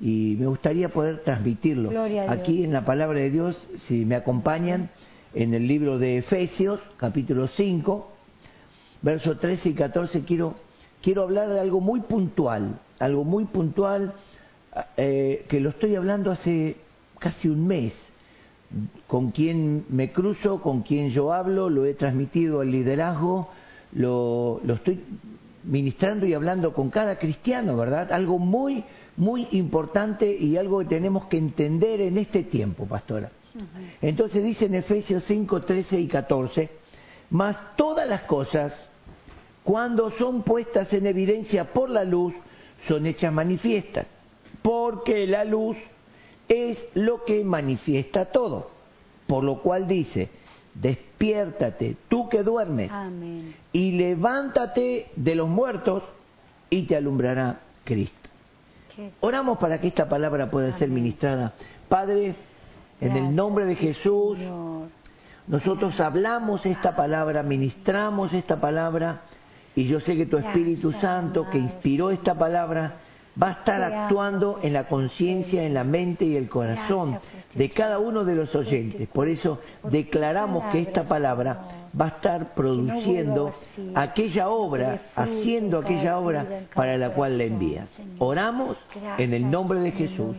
y me gustaría poder transmitirlo. Aquí en la palabra de Dios, si me acompañan, en el libro de Efesios, capítulo 5, versos 13 y 14, quiero, quiero hablar de algo muy puntual, algo muy puntual eh, que lo estoy hablando hace casi un mes. Con quien me cruzo, con quien yo hablo, lo he transmitido al liderazgo, lo, lo estoy ministrando y hablando con cada cristiano, ¿verdad? Algo muy, muy importante y algo que tenemos que entender en este tiempo, pastora. Entonces dice en Efesios 5, 13 y 14, mas todas las cosas, cuando son puestas en evidencia por la luz, son hechas manifiestas, porque la luz es lo que manifiesta todo. Por lo cual dice, despiértate, tú que duermes, y levántate de los muertos y te alumbrará Cristo. Oramos para que esta palabra pueda ser ministrada. Padre, en el nombre de Jesús, nosotros hablamos esta palabra, ministramos esta palabra, y yo sé que tu Espíritu Santo que inspiró esta palabra, va a estar actuando en la conciencia, en la mente y el corazón de cada uno de los oyentes. Por eso declaramos que esta palabra va a estar produciendo aquella obra, haciendo aquella obra para la cual la envía. Oramos en el nombre de Jesús.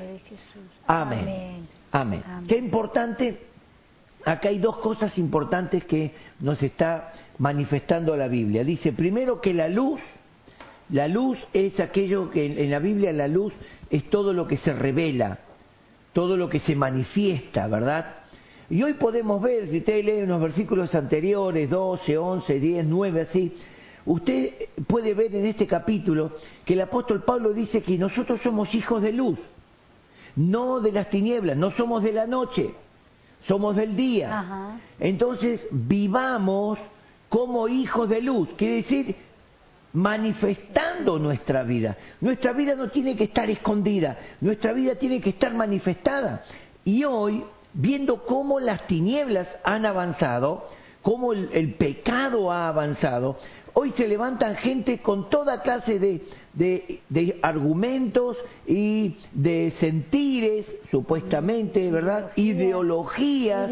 Amén. Amén. Qué importante. Acá hay dos cosas importantes que nos está manifestando la Biblia. Dice primero que la luz la luz es aquello que en la Biblia la luz es todo lo que se revela, todo lo que se manifiesta, ¿verdad? Y hoy podemos ver, si usted lee unos versículos anteriores, 12, 11, 10, 9, así, usted puede ver en este capítulo que el apóstol Pablo dice que nosotros somos hijos de luz, no de las tinieblas, no somos de la noche, somos del día. Entonces, vivamos como hijos de luz, quiere decir manifestando nuestra vida. Nuestra vida no tiene que estar escondida, nuestra vida tiene que estar manifestada. Y hoy, viendo cómo las tinieblas han avanzado, cómo el, pecado ha avanzado, hoy se levantan gente con toda clase de, de, argumentos y de sentires, supuestamente, ¿verdad? Ideologías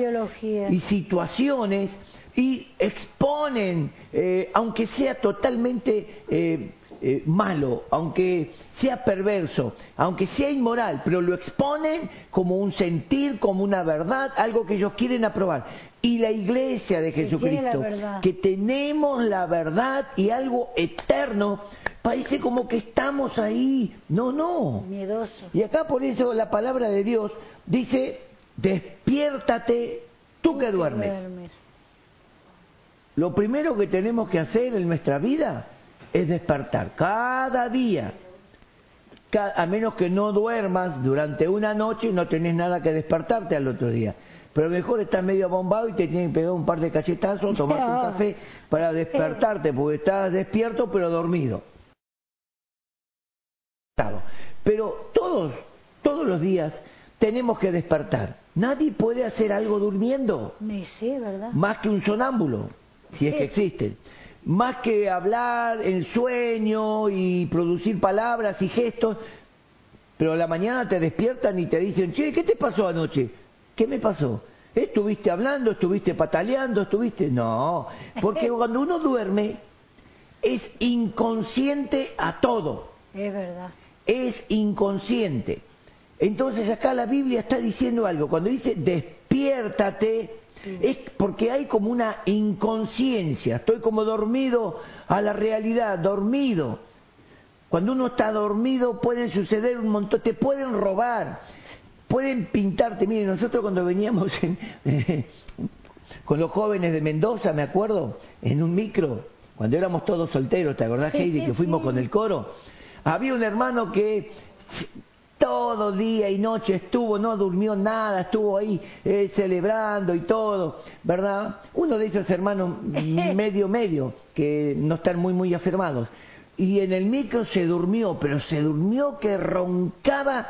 y situaciones y exponen, eh, aunque sea totalmente eh, eh, malo, aunque sea perverso, aunque sea inmoral, pero lo exponen como un sentir, como una verdad, algo que ellos quieren aprobar. Y la iglesia de Jesucristo, que tenemos la verdad y algo eterno, parece como que estamos ahí. No, no. Miedoso. Y acá por eso la palabra de Dios dice, despiértate tú que duermes. Lo primero que tenemos que hacer en nuestra vida es despertar cada día. a menos que no duermas durante una noche y no tenés nada que despertarte al otro día. Pero mejor estar medio bombado y te tienen que pegar un par de cachetazos, tomarte un café para despertarte, porque estás despierto pero dormido. Pero todos, todos los días tenemos que despertar. Nadie puede hacer algo durmiendo. ¿verdad? Más que un sonámbulo si es que existen. Más que hablar en sueño y producir palabras y gestos, pero a la mañana te despiertan y te dicen, che, ¿qué te pasó anoche? ¿Qué me pasó? ¿Estuviste hablando? ¿Estuviste pataleando? ¿Estuviste...? No, porque cuando uno duerme es inconsciente a todo. Es verdad. Es inconsciente. Entonces acá la Biblia está diciendo algo. Cuando dice despiértate, es porque hay como una inconsciencia, estoy como dormido a la realidad, dormido. Cuando uno está dormido pueden suceder un montón, te pueden robar, pueden pintarte. Miren, nosotros cuando veníamos con los jóvenes de Mendoza, me acuerdo, en un micro, cuando éramos todos solteros, ¿te acordás, Heidi, que fuimos con el coro? Había un hermano que todo día y noche estuvo, no durmió nada, estuvo ahí eh, celebrando y todo, ¿verdad? Uno de esos hermanos medio medio, que no están muy muy afirmados. Y en el micro se durmió, pero se durmió que roncaba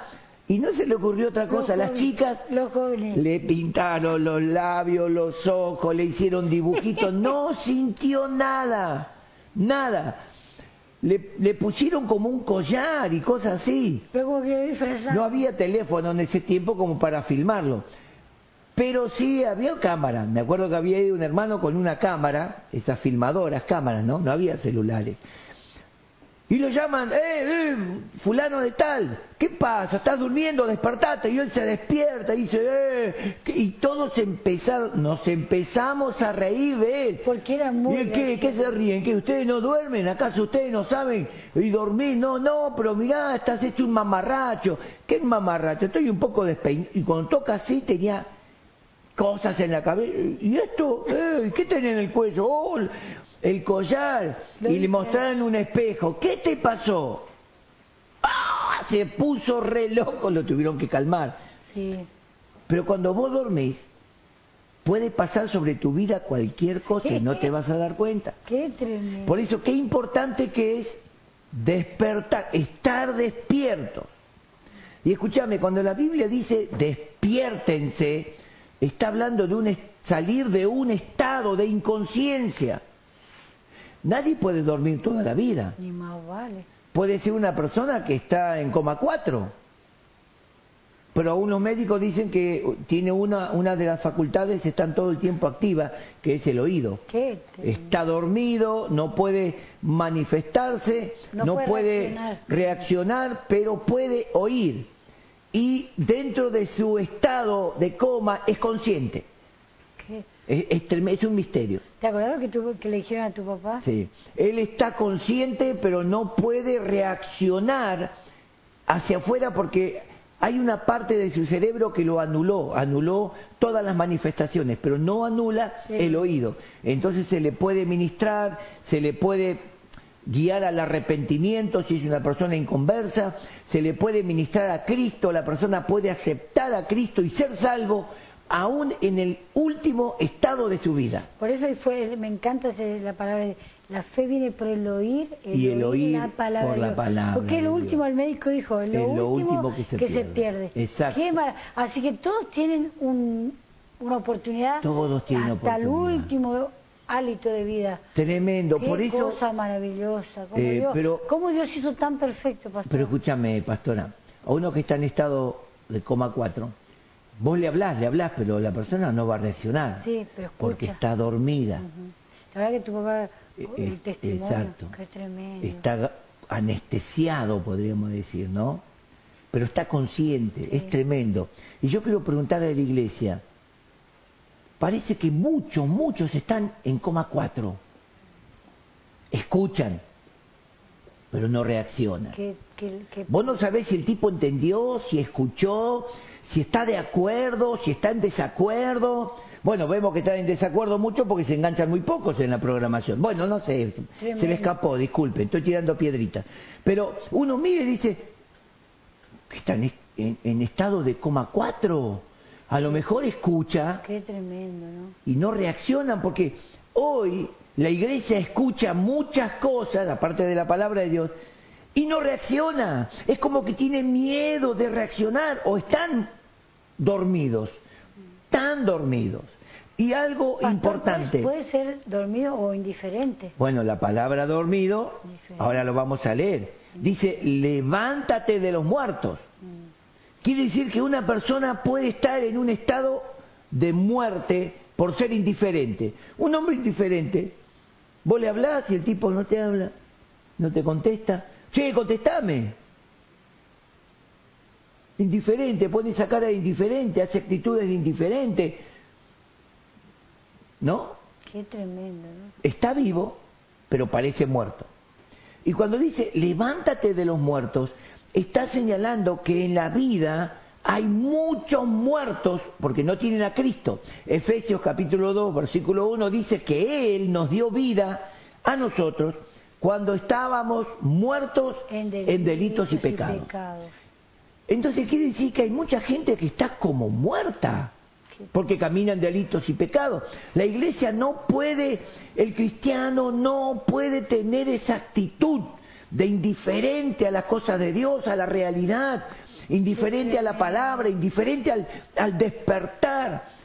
y no se le ocurrió otra cosa. Las chicas le pintaron los labios, los ojos, le hicieron dibujitos, no sintió nada, nada. Le, le pusieron como un collar y cosas así. No había teléfono en ese tiempo como para filmarlo. Pero sí había cámara. Me acuerdo que había ido un hermano con una cámara, esas filmadoras, cámaras, ¿no? No había celulares. Y lo llaman, eh, eh, fulano de tal, ¿qué pasa? ¿Estás durmiendo? Despertate. Y él se despierta y dice, eh, y todos empezaron, nos empezamos a reír de él. Porque era muy... ¿Y qué, qué se ríen? ¿Que ustedes no duermen? ¿Acaso ustedes no saben y dormir? No, no, pero mirá, estás hecho un mamarracho. ¿Qué mamarracho? Estoy un poco despeinado. Y cuando toca así tenía cosas en la cabeza. ¿Y esto? Eh, ¿Qué tenía en el cuello? Oh, el collar y le mostraron un espejo. ¿Qué te pasó? ¡Ah! Se puso re loco, lo tuvieron que calmar. Sí. Pero cuando vos dormís, puede pasar sobre tu vida cualquier cosa y no te vas a dar cuenta. Qué tremendo. Por eso, qué importante que es despertar, estar despierto. Y escúchame, cuando la Biblia dice despiértense, está hablando de un salir de un estado de inconsciencia. Nadie puede dormir toda la vida. Ni más vale. Puede ser una persona que está en coma 4. Pero unos médicos dicen que tiene una, una de las facultades están todo el tiempo activa, que es el oído. ¿Qué? Está dormido, no puede manifestarse, no, puede, reaccionar, pero puede oír. Y dentro de su estado de coma es consciente. Es, es, un misterio. ¿Te acuerdas que, que le dijeron a tu papá? Sí. Él está consciente, pero no puede reaccionar hacia afuera porque hay una parte de su cerebro que lo anuló, anuló todas las manifestaciones, pero no anula el oído. Entonces se le puede ministrar, se le puede guiar al arrepentimiento si es una persona inconversa, se le puede ministrar a Cristo, la persona puede aceptar a Cristo y ser salvo aún en el último estado de su vida. Por eso fue, me encanta la palabra, la fe viene por el oír, y el oír la por la palabra. Porque lo último, el médico dijo, lo, último, que se pierde. Exacto. Así que todos tienen una oportunidad. Todos tienen hasta el último hálito de vida. Tremendo, por eso. cosa maravillosa. Como, eh, Dios, pero, ¿Cómo Dios hizo tan perfecto, pastor? Pero escúchame, pastora, a uno que está en estado de coma 4 Vos le hablás, le hablás, pero la persona no va a reaccionar. Sí, pero Porque está dormida. La verdad que tu papá, eh, el eh, testimonio, Exacto. qué tremendo. Está anestesiado, podríamos decir, ¿no? Pero está consciente, es tremendo. Y yo quiero preguntar a la iglesia, parece que muchos, muchos están en coma cuatro. Escuchan, pero no reaccionan. ¿Qué, Vos no sabés si el tipo entendió, si escuchó, si está de acuerdo, si está en desacuerdo. Bueno, vemos que están en desacuerdo mucho porque se enganchan muy pocos en la programación. Bueno, no sé, se me escapó, disculpen, estoy tirando piedritas. Pero uno mire y dice, que están en, estado de coma cuatro. A lo mejor escucha. Qué tremendo, ¿no? Y no reaccionan porque hoy la iglesia escucha muchas cosas, aparte de la palabra de Dios, y no reacciona. Es como que tiene miedo de reaccionar o están dormidos, tan dormidos. Y algo importante. Puede ser dormido o indiferente. Bueno, la palabra dormido, ahora lo vamos a leer. Dice, levántate de los muertos. Mm. Quiere decir que una persona puede estar en un estado de muerte por ser indiferente. Un hombre indiferente, vos le hablás y el tipo no te habla, no te contesta. Che, contestame. Indiferente, pone esa cara de indiferente, hace actitudes de indiferente. ¿No? Qué tremendo, ¿no? Está vivo, pero parece muerto. Y cuando dice levántate de los muertos, está señalando que en la vida hay muchos muertos porque no tienen a Cristo. Efesios capítulo 2, versículo 1 dice que Él nos dio vida a nosotros cuando estábamos muertos en delitos, y, pecados. Entonces quiere decir que hay mucha gente que está como muerta porque caminan delitos y pecados. La iglesia no puede, el cristiano no puede tener esa actitud de indiferente a las cosas de Dios, a la realidad, indiferente a la palabra, indiferente al, al despertar.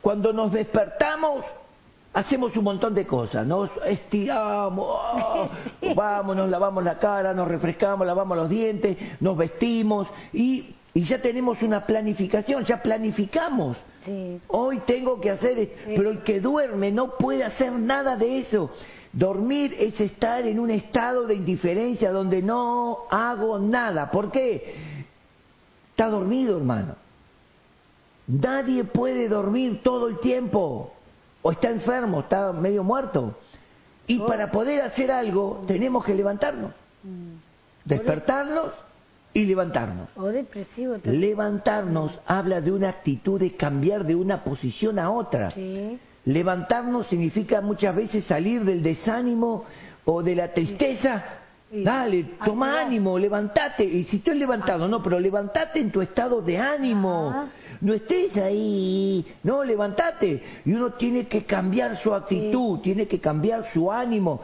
Cuando nos despertamos, hacemos un montón de cosas, nos estiramos, oh, vamos, nos lavamos la cara, nos refrescamos, lavamos los dientes, nos vestimos y, y ya tenemos una planificación, ya planificamos. Hoy tengo que hacer, pero el que duerme no puede hacer nada de eso. Dormir es estar en un estado de indiferencia donde no hago nada. ¿Por qué? Está dormido, hermano. Nadie puede dormir todo el tiempo o está enfermo, está medio muerto. Y oh. para poder hacer algo tenemos que levantarnos, mm. despertarnos y levantarnos. O depresivo. Levantarnos habla de una actitud de cambiar de una posición a otra. Levantarnos significa muchas veces salir del desánimo o de la tristeza Dale, toma ánimo, levantate. Y si estoy levantado, no, pero levantate en tu estado de ánimo. No estés ahí, no, levantate. Y uno tiene que cambiar su actitud, tiene que cambiar su ánimo.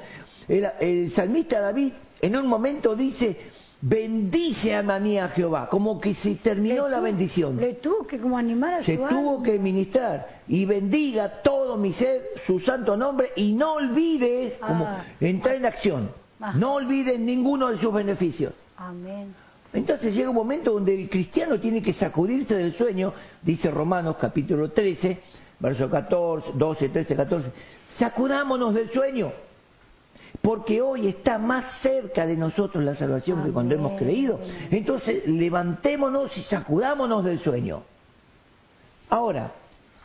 El, salmista David en un momento dice, bendice a Manía Jehová, como que se terminó la bendición. Le tuvo que como animar a Se tuvo que ministrar y bendiga todo mi ser su santo nombre y no olvides, como ah. entrar en acción. No olviden ninguno de sus beneficios. Amén. Entonces llega un momento donde el cristiano tiene que sacudirse del sueño, dice Romanos capítulo 13, verso 14, 12, 13, 14. Sacudámonos del sueño, porque hoy está más cerca de nosotros la salvación que cuando hemos creído. Entonces levantémonos y sacudámonos del sueño. Ahora,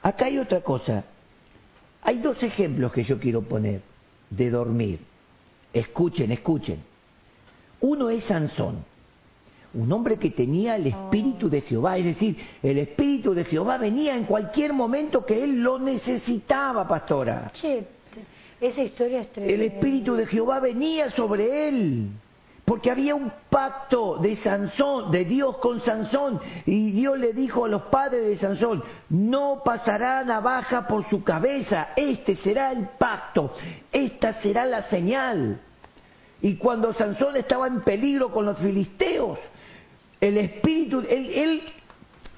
acá hay otra cosa. Hay dos ejemplos que yo quiero poner de dormir. Escuchen, escuchen. Uno es Sansón, un hombre que tenía el espíritu de Jehová, es decir, el espíritu de Jehová venía en cualquier momento que él lo necesitaba, pastora. esa historia es tremenda. El espíritu de Jehová venía sobre él. Porque había un pacto de Sansón, de Dios con Sansón, y Dios le dijo a los padres de Sansón, no pasará navaja por su cabeza, este será el pacto, esta será la señal. Y cuando Sansón estaba en peligro con los filisteos, el espíritu, él, él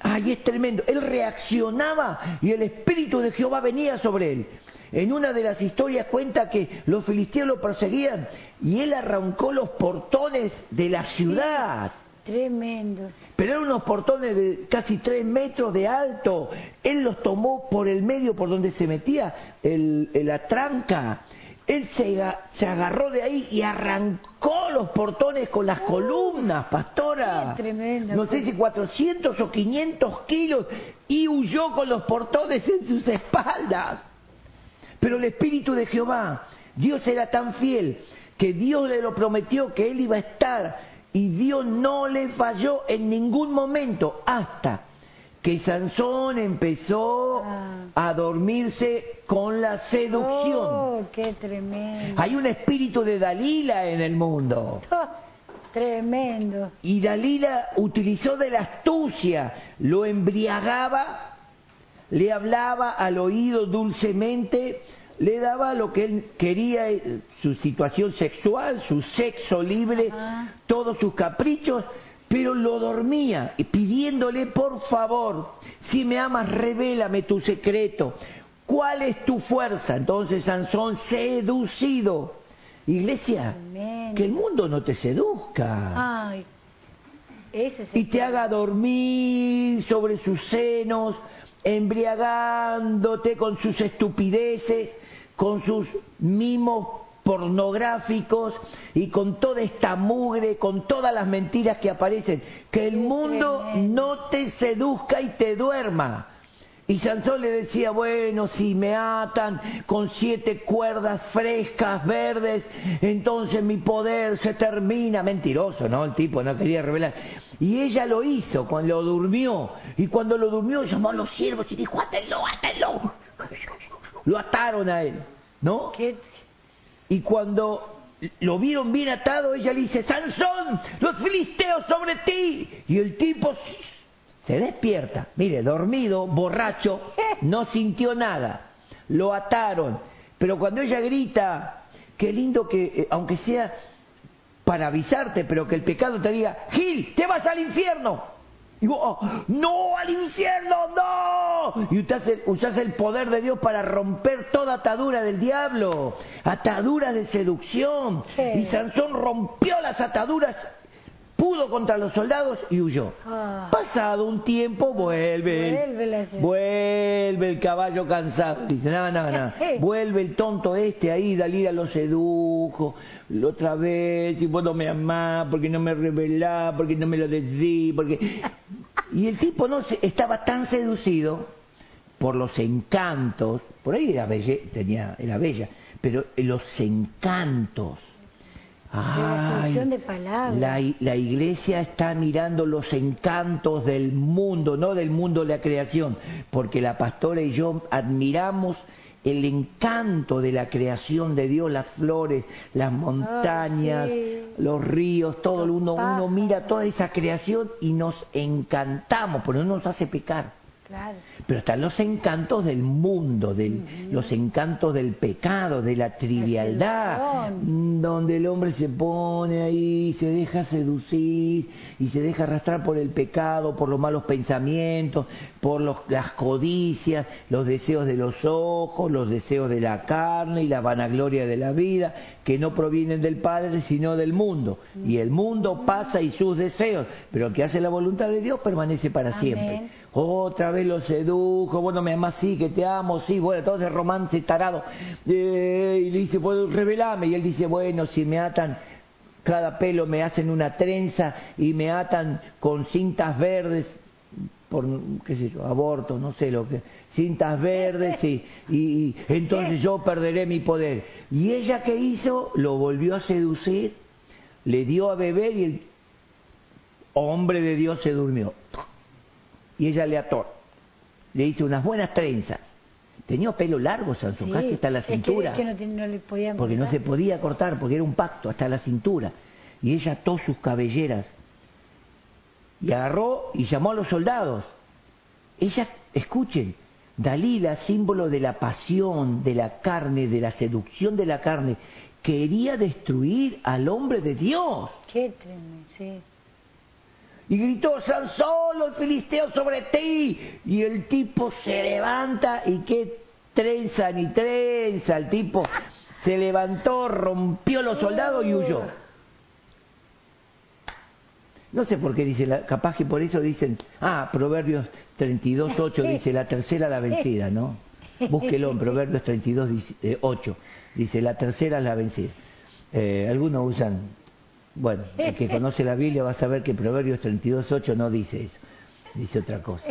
ay, es tremendo, él reaccionaba y el espíritu de Jehová venía sobre él. En una de las historias cuenta que los filisteos lo perseguían y él arrancó los portones de la ciudad. Tremendo. Pero eran unos portones de casi tres metros de alto. Él los tomó por el medio por donde se metía la tranca. Él se, agarró de ahí y arrancó los portones con las columnas, pastora. tremendo. No sé si 400 o 500 kilos y huyó con los portones en sus espaldas. Pero el Espíritu de Jehová, Dios era tan fiel que Dios le lo prometió que él iba a estar y Dios no le falló en ningún momento hasta que Sansón empezó ah. a dormirse con la seducción. Oh, qué tremendo. Hay un espíritu de Dalila en el mundo. Oh, tremendo. Y Dalila utilizó de la astucia, lo embriagaba le hablaba al oído dulcemente, le daba lo que él quería, eh, su situación sexual, su sexo libre, todos sus caprichos, pero lo dormía pidiéndole, por favor, si me amas, revélame tu secreto. ¿Cuál es tu fuerza? Entonces Sansón, seducido. Iglesia, que el mundo no te seduzca. y te haga dormir sobre sus senos, embriagándote con sus estupideces, con sus mimos pornográficos y con toda esta mugre, con todas las mentiras que aparecen. Que el mundo no te seduzca y te duerma. Y Sansón le decía, bueno, si me atan con siete cuerdas frescas, verdes, entonces mi poder se termina. Mentiroso, ¿no? El tipo no quería revelar. Y ella lo hizo cuando lo durmió. Y cuando lo durmió llamó a los siervos y dijo, átenlo, átenlo. Lo ataron a él, ¿no? Y cuando lo vieron bien atado, ella le dice, Sansón, los filisteos sobre ti. Y el tipo se despierta, mire, dormido, borracho, no sintió nada. Lo ataron. Pero cuando ella grita, qué lindo que, eh, aunque sea para avisarte, pero que el pecado te diga, Gil, te vas al infierno. Vos, oh, no al infierno, no. Y usás el poder de Dios para romper toda atadura del diablo, atadura de seducción. Y Sansón rompió las ataduras pudo contra los soldados y huyó. Ah. Pasado un tiempo vuelve, vuelve, el caballo cansado. Dice, no, no, no, vuelve el tonto este ahí, Dalila lo sedujo, otra vez, y vos no me amás, porque no me revelás, porque no me lo decís, porque... Y el tipo no estaba tan seducido por los encantos, por ahí era, belle, tenía, era bella, pero los encantos La, la, iglesia está mirando los encantos del mundo, no del mundo de la creación, porque la pastora y yo admiramos el encanto de la creación de Dios, las flores, las montañas, los ríos, todo el uno, uno mira toda esa creación y nos encantamos, pero no nos hace pecar. Pero están los encantos del mundo, del, los encantos del pecado, de la trivialidad, donde el hombre se pone ahí, se deja seducir y se deja arrastrar por el pecado, por los malos pensamientos, por los, las codicias, los deseos de los ojos, los deseos de la carne y la vanagloria de la vida, que no provienen del Padre sino del mundo. Y el mundo pasa y sus deseos, pero el que hace la voluntad de Dios permanece para siempre. Otra vez lo sedujo, bueno, me amas, sí, que te amo, sí, bueno, todo ese romance tarado. Eh, y le dice, pues revelame. Y él dice, bueno, si me atan cada pelo, me hacen una trenza y me atan con cintas verdes, por, qué sé yo, aborto, no sé lo que, cintas verdes y, y, entonces yo perderé mi poder. Y ella que hizo, lo volvió a seducir, le dio a beber y el hombre de Dios se durmió y ella le ató. Le hizo unas buenas trenzas. Tenía pelo largo Sansón, casi hasta la cintura. porque no se podía cortar, porque era un pacto, hasta la cintura. Y ella ató sus cabelleras. Y agarró y llamó a los soldados. Ella, escuchen, Dalila, símbolo de la pasión, de la carne, de la seducción de la carne, quería destruir al hombre de Dios. Qué tremendo, sí y gritó, Sansón, los filisteos sobre ti. Y el tipo se levanta y qué trenza ni trenza. El tipo se levantó, rompió los soldados y huyó. No sé por qué dice, capaz que por eso dicen, ah, Proverbios 32, 8 dice, la tercera la vencida, ¿no? Búsquelo en Proverbios 32, 8, dice, la tercera la vencida. Eh, algunos usan bueno, el que conoce la Biblia va a saber que Proverbios 32.8 no dice eso, dice otra cosa.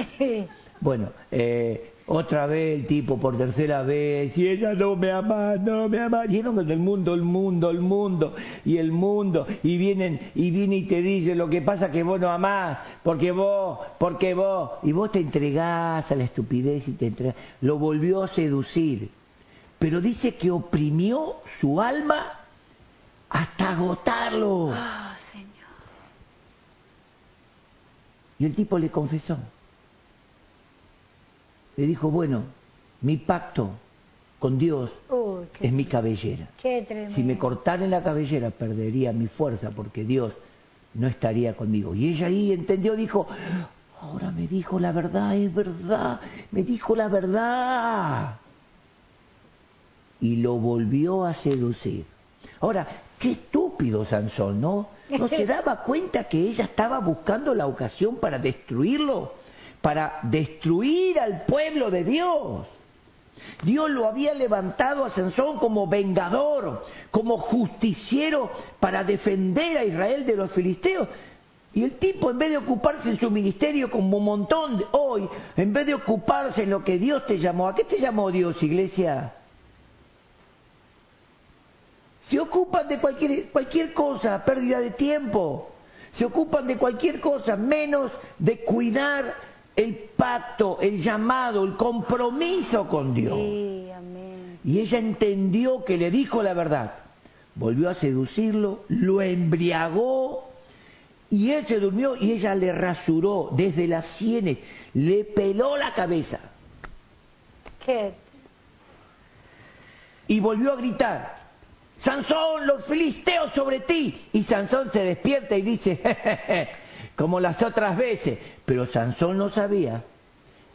Bueno, eh, otra vez el tipo por tercera vez, y ella no me ama, no me ama, lleno del mundo, el mundo, el mundo, y el mundo, y vienen, y viene y te dice lo que pasa que vos no amás, porque vos, porque vos, y vos te entregás a la estupidez y te entregás, lo volvió a seducir, pero dice que oprimió su alma hasta agotarlo. Oh, Señor. Y el tipo le confesó. Le dijo, bueno, mi pacto con Dios es mi cabellera. si me cortaran la cabellera perdería mi fuerza porque Dios no estaría conmigo. Y ella ahí entendió, dijo, ahora me dijo la verdad, es verdad, me dijo la verdad. Y lo volvió a seducir. Ahora, qué estúpido Sansón, ¿no? ¿No se daba cuenta que ella estaba buscando la ocasión para destruirlo? Para destruir al pueblo de Dios. Dios lo había levantado a Sansón como vengador, como justiciero para defender a Israel de los filisteos. Y el tipo, en vez de ocuparse en su ministerio como un montón de hoy, en vez de ocuparse en lo que Dios te llamó, ¿a qué te llamó Dios, iglesia? Se ocupan de cualquier, cualquier cosa, pérdida de tiempo. Se ocupan de cualquier cosa, menos de cuidar el pacto, el llamado, el compromiso con Dios. Y ella entendió que le dijo la verdad. Volvió a seducirlo, lo embriagó y él se durmió y ella le rasuró desde las sienes, le peló la cabeza. ¿Qué? Y volvió a gritar, Sansón, los filisteos sobre ti. Y Sansón se despierta y dice, como las otras veces. Pero Sansón no sabía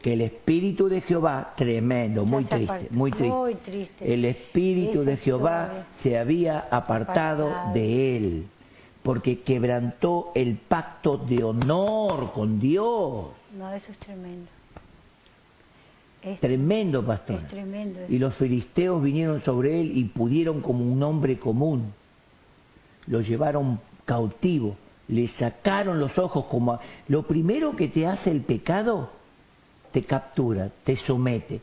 que el espíritu de Jehová, tremendo, muy triste, muy triste, el espíritu de Jehová se había apartado de él, porque quebrantó el pacto de honor con Dios. No, eso es tremendo. tremendo, pastor. Y los filisteos vinieron sobre él y pudieron como un hombre común. Lo llevaron cautivo, le sacaron los ojos como... Lo primero que te hace el pecado te captura, te somete.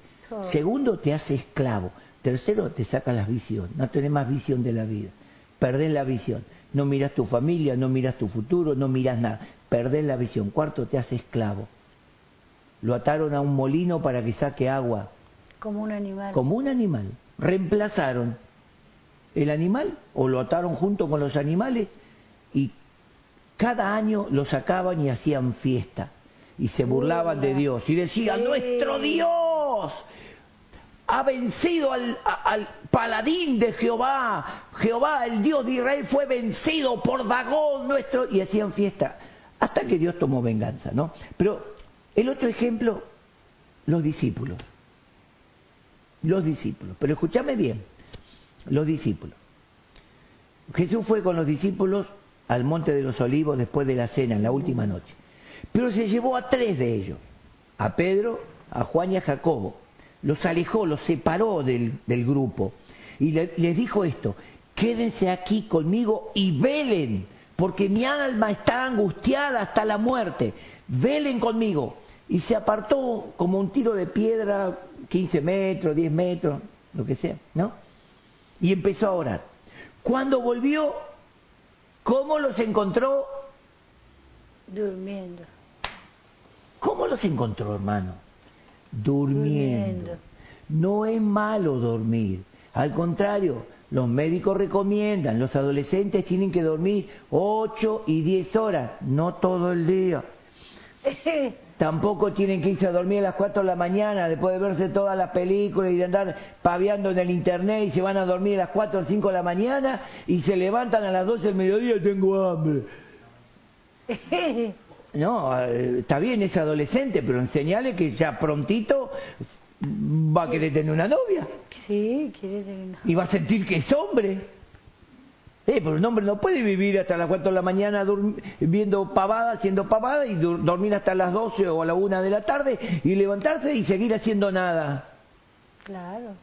Segundo, te hace esclavo. Tercero, te saca la visión. No tenés más visión de la vida. Perdés la visión. No miras tu familia, no miras tu futuro, no miras nada. Perdés la visión. Cuarto, te hace esclavo. Lo ataron a un molino para que saque agua. Como un animal. Como un animal. Reemplazaron el animal o lo ataron junto con los animales y cada año lo sacaban y hacían fiesta. Y se burlaban de Dios. Y decían, nuestro Dios ha vencido al, paladín de Jehová, Jehová, el Dios de Israel, fue vencido por Dagón nuestro, y hacían fiesta, hasta que Dios tomó venganza, ¿no? Pero el otro ejemplo, los discípulos, los discípulos, pero escúchame bien, los discípulos. Jesús fue con los discípulos al monte de los olivos después de la cena, en la última noche. Pero se llevó a tres de ellos, a Pedro, a Juan y a Jacobo. Los alejó, los separó del, grupo y les dijo esto, quédense aquí conmigo y velen, porque mi alma está angustiada hasta la muerte, velen conmigo. Y se apartó como un tiro de piedra, 15 metros, 10 metros, lo que sea, ¿no? Y empezó a orar. Cuando volvió, ¿cómo los encontró? Durmiendo. ¿Cómo los encontró, hermano? Durmiendo. No es malo dormir. Al contrario, los médicos recomiendan, los adolescentes tienen que dormir 8 y 10 horas, no todo el día. Tampoco tienen que irse a dormir a las 4 de la mañana después de verse todas las películas y de andar paviando en el internet y se van a dormir a las 4 o 5 de la mañana y se levantan a las 12 del mediodía y tengo hambre. No, eh, está bien, es adolescente, pero enseñale que ya prontito va a querer tener una novia. Sí, quiere tener una Y va a sentir que es hombre. Eh, pero un hombre no puede vivir hasta las 4 de la mañana viendo pavada, haciendo pavada y dormir hasta las 12 o a la 1 de la tarde y levantarse y seguir haciendo nada. Claro.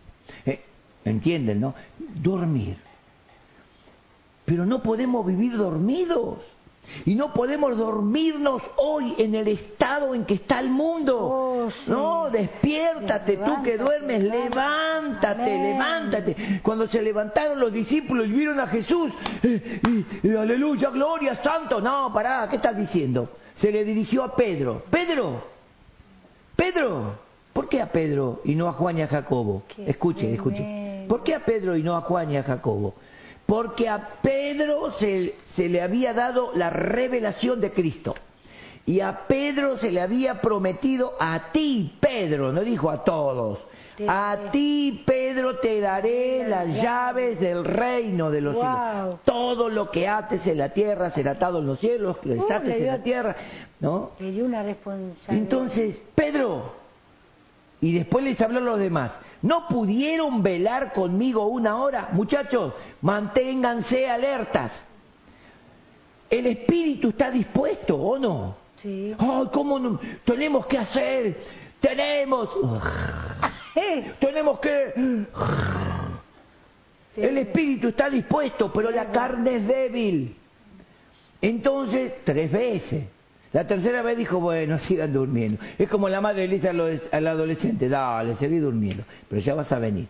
Eh, ¿Entienden, no? Dormir. Pero no podemos vivir dormidos. Y no podemos dormirnos hoy en el estado en que está el mundo. Oh, no, despiértate, tú que duermes, levántate, levántate. Cuando se levantaron los discípulos y vieron a Jesús, eh, aleluya, gloria, santo. No, pará, ¿qué estás diciendo? Se le dirigió a Pedro. Pedro, Pedro, ¿por qué a Pedro y no a Juan y a Jacobo? Escuche, escuche. ¿Por qué a Pedro y no a Juan y a Jacobo? Porque a Pedro se, le había dado la revelación de Cristo. Y a Pedro se le había prometido a ti, Pedro, no dijo a todos. A ti, Pedro, te daré las llaves del reino de los cielos. Todo lo que ates en la tierra será atado en los cielos, lo uh, desates en la tierra. ¿no? Le dio una responsabilidad. Entonces, Pedro, y después les habló a los demás. ¿No pudieron velar conmigo una hora? Muchachos, manténganse alertas. El espíritu está dispuesto, ¿o no? Sí. Ay, ¿cómo no? Tenemos que hacer, tenemos, tenemos que... El espíritu está dispuesto, pero la carne es débil. Entonces, tres veces. La tercera vez dijo, bueno, sigan durmiendo. Es como la madre le dice al adolescente, dale, seguí durmiendo, pero ya vas a venir.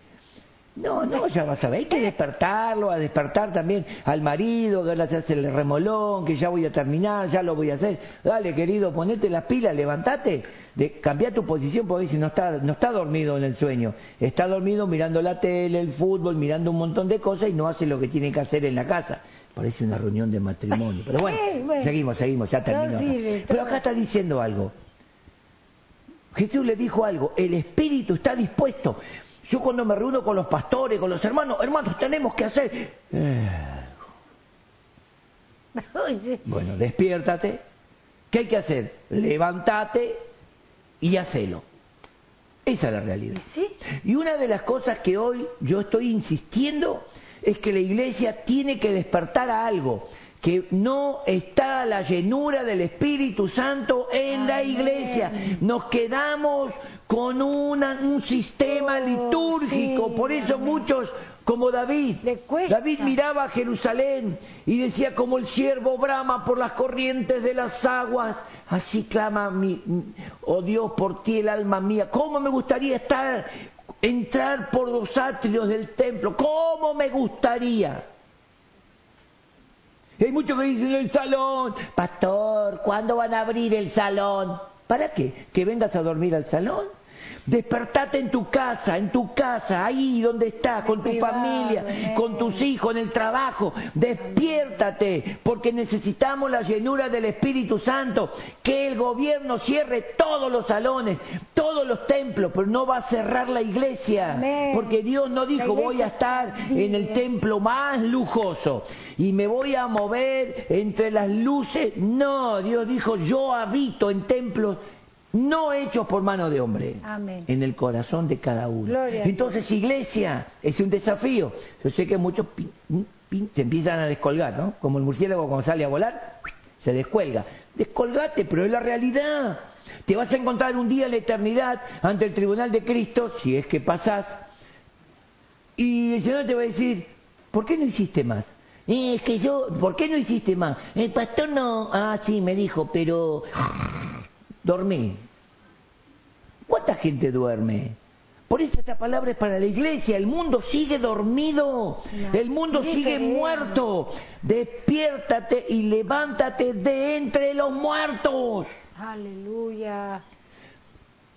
No, no, ya vas a ver, hay que despertarlo, a despertar también al marido, que ahora se el remolón, que ya voy a terminar, ya lo voy a hacer. Dale, querido, ponete las pilas, levantate, de, cambia tu posición, porque si no está, no está dormido en el sueño, está dormido mirando la tele, el fútbol, mirando un montón de cosas y no hace lo que tiene que hacer en la casa. Parece una reunión de matrimonio. Pero bueno, seguimos, seguimos, ya terminó. Pero acá está diciendo algo. Jesús le dijo algo, el espíritu está dispuesto. Yo cuando me reúno con los pastores, con los hermanos, hermanos, tenemos que hacer... Eh. Bueno, despiértate, ¿Qué hay que hacer? Levántate y hacelo. Esa es la realidad. Y una de las cosas que hoy yo estoy insistiendo es que la iglesia tiene que despertar a algo, que no está la llenura del Espíritu Santo en la iglesia. Nos quedamos con un sistema oh, litúrgico, por eso muchos como David. David miraba a Jerusalén y decía, como el siervo brama por las corrientes de las aguas, así clama mi, oh Dios, por ti el alma mía. ¿Cómo me gustaría estar, entrar por los atrios del templo? ¿Cómo me gustaría? hay muchos que dicen el salón, pastor, ¿cuándo van a abrir el salón? ¿Para qué? ¿Que vengas a dormir al salón? Despertate en tu casa, en tu casa, ahí donde estás, con tu familia, con tus hijos, en el trabajo. Despiértate, porque necesitamos la llenura del Espíritu Santo. Que el gobierno cierre todos los salones, todos los templos, pero no va a cerrar la iglesia. Porque Dios no dijo voy a estar en el templo más lujoso y me voy a mover entre las luces. No, Dios dijo yo habito en templos no hechos por mano de hombre, en el corazón de cada uno. Entonces, iglesia, es un desafío. Yo sé que muchos se empiezan a descolgar, ¿no? Como el murciélago cuando sale a volar, se descuelga. Descolgate, pero es la realidad. Te vas a encontrar un día en la eternidad ante el tribunal de Cristo, si es que pasás, y el Señor te va a decir, ¿por qué no hiciste más? es que yo, ¿por qué no hiciste más? El pastor no, ah, sí, me dijo, pero dormí. ¿Cuánta gente duerme? Por eso esta palabra es para la iglesia. El mundo sigue dormido. el mundo sigue muerto. Despiértate y levántate de entre los muertos. Aleluya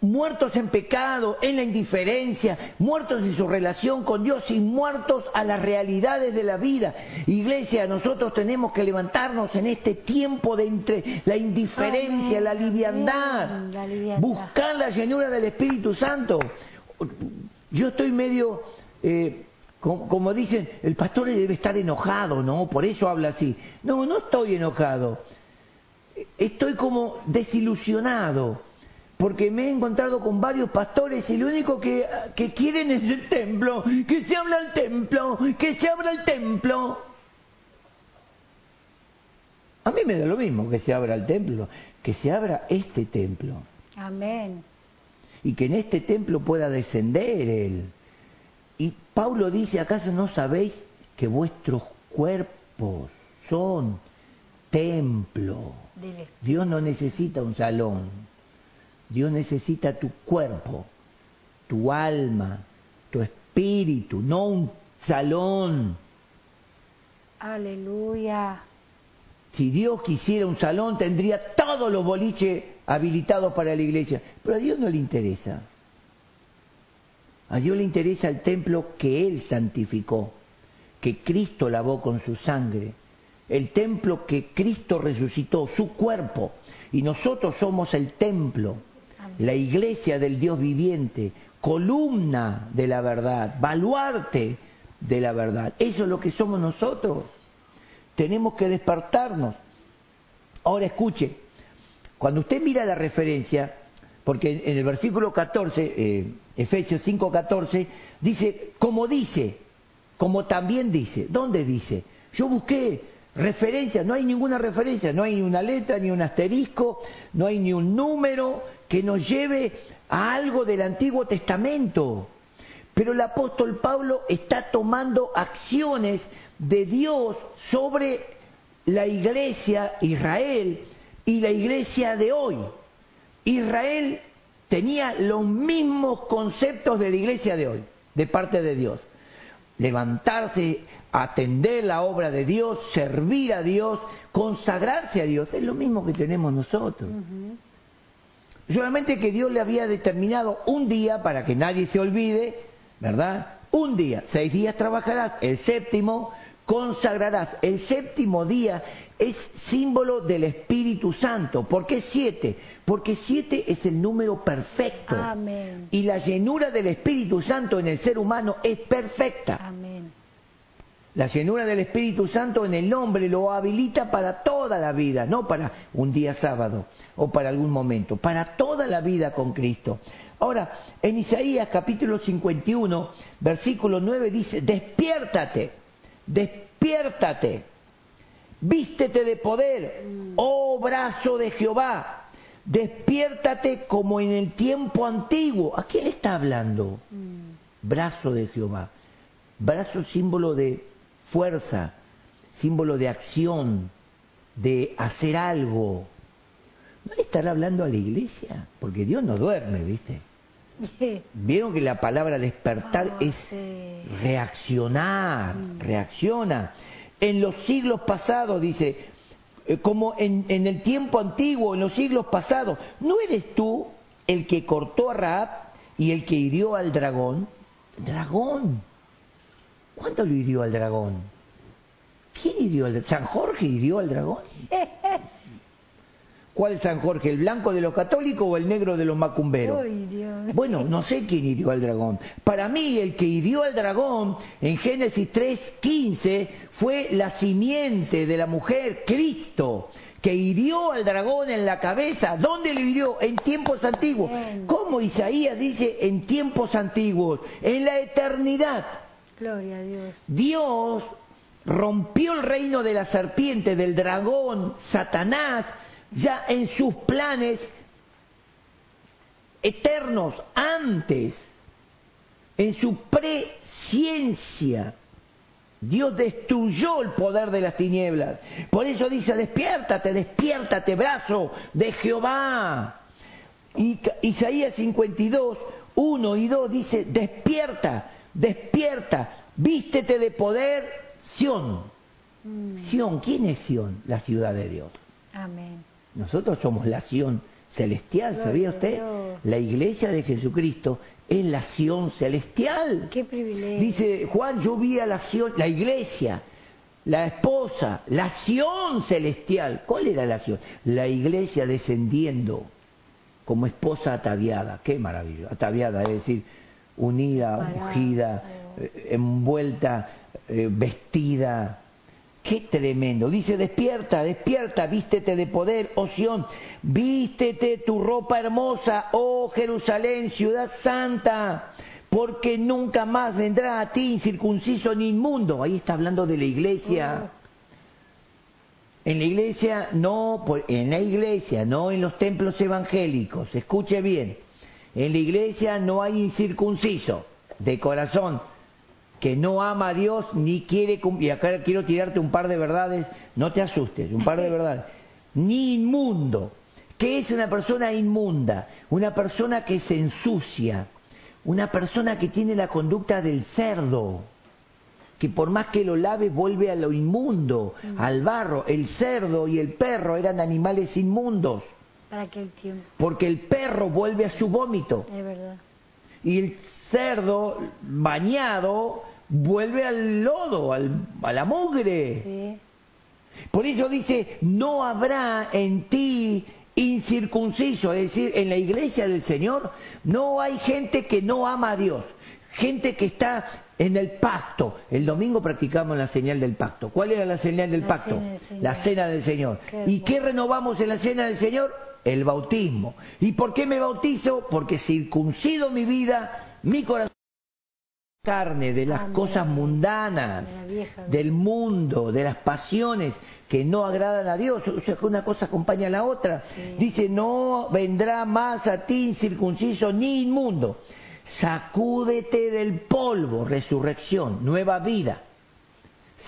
muertos en pecado, en la indiferencia, muertos en su relación con Dios y muertos a las realidades de la vida. Iglesia, nosotros tenemos que levantarnos en este tiempo de entre la indiferencia, la, liviandad, buscar la llenura del Espíritu Santo. Yo estoy medio, eh, como, dicen, el pastor debe estar enojado, ¿no? Por eso habla así. No, no estoy enojado. Estoy como desilusionado porque me he encontrado con varios pastores y lo único que, quieren es el templo, que se abra el templo, que se abra el templo. A mí me da lo mismo que se abra el templo, que se abra este templo. Amén. Y que en este templo pueda descender Él. Y Pablo dice, ¿acaso no sabéis que vuestros cuerpos son templo? Dios no necesita un salón. Dios necesita tu cuerpo, tu alma, tu espíritu, no un salón. Aleluya. Si Dios quisiera un salón, tendría todos los boliches habilitados para la iglesia. Pero a Dios no le interesa. A Dios le interesa el templo que Él santificó, que Cristo lavó con su sangre, el templo que Cristo resucitó, su cuerpo, y nosotros somos el templo la iglesia del Dios viviente, columna de la verdad, baluarte de la verdad. Eso es lo que somos nosotros. Tenemos que despertarnos. Ahora escuche, cuando usted mira la referencia, porque en el versículo 14, eh, Efesios 5:14, dice, como dice, como también dice. ¿Dónde dice? Yo busqué referencia, no hay ninguna referencia, no hay ni una letra, ni un asterisco, no hay ni un número, que nos lleve a algo del Antiguo Testamento. Pero el apóstol Pablo está tomando acciones de Dios sobre la iglesia Israel y la iglesia de hoy. Israel tenía los mismos conceptos de la iglesia de hoy, de parte de Dios. Levantarse, atender la obra de Dios, servir a Dios, consagrarse a Dios, es lo mismo que tenemos nosotros. Solamente que Dios le había determinado un día para que nadie se olvide, ¿verdad? Un día, seis días trabajarás, el séptimo consagrarás. El séptimo día es símbolo del Espíritu Santo. ¿Por qué siete? Porque siete es el número perfecto. Amén. Y la llenura del Espíritu Santo en el ser humano es perfecta. Amén. La llenura del Espíritu Santo en el nombre lo habilita para toda la vida, no para un día sábado o para algún momento, para toda la vida con Cristo. Ahora, en Isaías capítulo 51, versículo 9 dice, despiértate, despiértate, vístete de poder, oh brazo de Jehová, despiértate como en el tiempo antiguo. ¿A quién le está hablando? Mm. Brazo de Jehová. Brazo símbolo de fuerza, símbolo de acción, de hacer algo. ¿No le estará hablando a la iglesia? Porque Dios no duerme, ¿viste? Vieron que la palabra despertar ah, es reaccionar, mm. reacciona. En los siglos pasados, dice, eh, como en, en, el tiempo antiguo, en los siglos pasados, ¿no eres tú el que cortó a Raab y el que hirió al dragón? Dragón. ¿Cuánto lo hirió al dragón? ¿Quién hirió al dragón? ¿San Jorge hirió al dragón? ¿Cuál es San Jorge? ¿El blanco de los católicos o el negro de los macumberos? bueno, no sé quién hirió al dragón. Para mí, el que hirió al dragón en Génesis 3.15 fue la simiente de la mujer, Cristo, que hirió al dragón en la cabeza. ¿Dónde lo hirió? En tiempos antiguos. ¿Cómo Isaías dice en tiempos antiguos? En la eternidad. Gloria a Dios. Dios rompió el reino de la serpiente, del dragón, Satanás, ya en sus planes eternos, antes, en su presciencia. Dios destruyó el poder de las tinieblas. Por eso dice, despiértate, despiértate, brazo de Jehová. Y Isaías 52, 1 y 2 dice, despierta, despierta, vístete de poder, Sión. Mm. Sión, ¿quién es Sión? La ciudad de Dios. Amén. Nosotros somos la Sión celestial, ¿sabía usted? La iglesia de Jesucristo es la Sión celestial. Qué privilegio. Dice Juan, yo vi a la Sión, la iglesia, la esposa, la Sión celestial. ¿Cuál era la Sión? La iglesia descendiendo como esposa ataviada. Qué maravilla. Ataviada, es decir, unida, ungida, eh, envuelta, eh, vestida. Qué tremendo. Dice, despierta, despierta, vístete de poder, oh Sión, vístete tu ropa hermosa, oh Jerusalén, ciudad santa, porque nunca más vendrá a ti incircunciso ni inmundo. Ahí está hablando de la iglesia. En la iglesia, no, en la iglesia, no en los templos evangélicos, escuche bien, en la iglesia no hay incircunciso de corazón que no ama a Dios ni quiere y acá quiero tirarte un par de verdades, no te asustes, un par de verdades, ni inmundo. ¿Qué es una persona inmunda? Una persona que se ensucia, una persona que tiene la conducta del cerdo, que por más que lo lave vuelve a lo inmundo, mm. al barro. El cerdo y el perro eran animales inmundos. Para aquel tiempo. Porque el perro vuelve a su vómito. Es verdad. Y el cerdo bañado vuelve al lodo, al, a la mugre. Por eso dice, no habrá en ti incircunciso, es decir, en la iglesia del Señor no hay gente que no ama a Dios, gente que está en el pacto. El domingo practicamos la señal del pacto. ¿Cuál era la señal del pacto? la cena del Señor. ¿Y qué renovamos en la cena del Señor? El bautismo. ¿Y por qué me bautizo? Porque circuncido mi vida, mi corazón carne, de las cosas mundanas, del mundo, de las pasiones que no agradan a Dios. O sea, que una cosa acompaña a la otra. Dice, no vendrá más a ti incircunciso ni inmundo. Sacúdete del polvo, resurrección, nueva vida.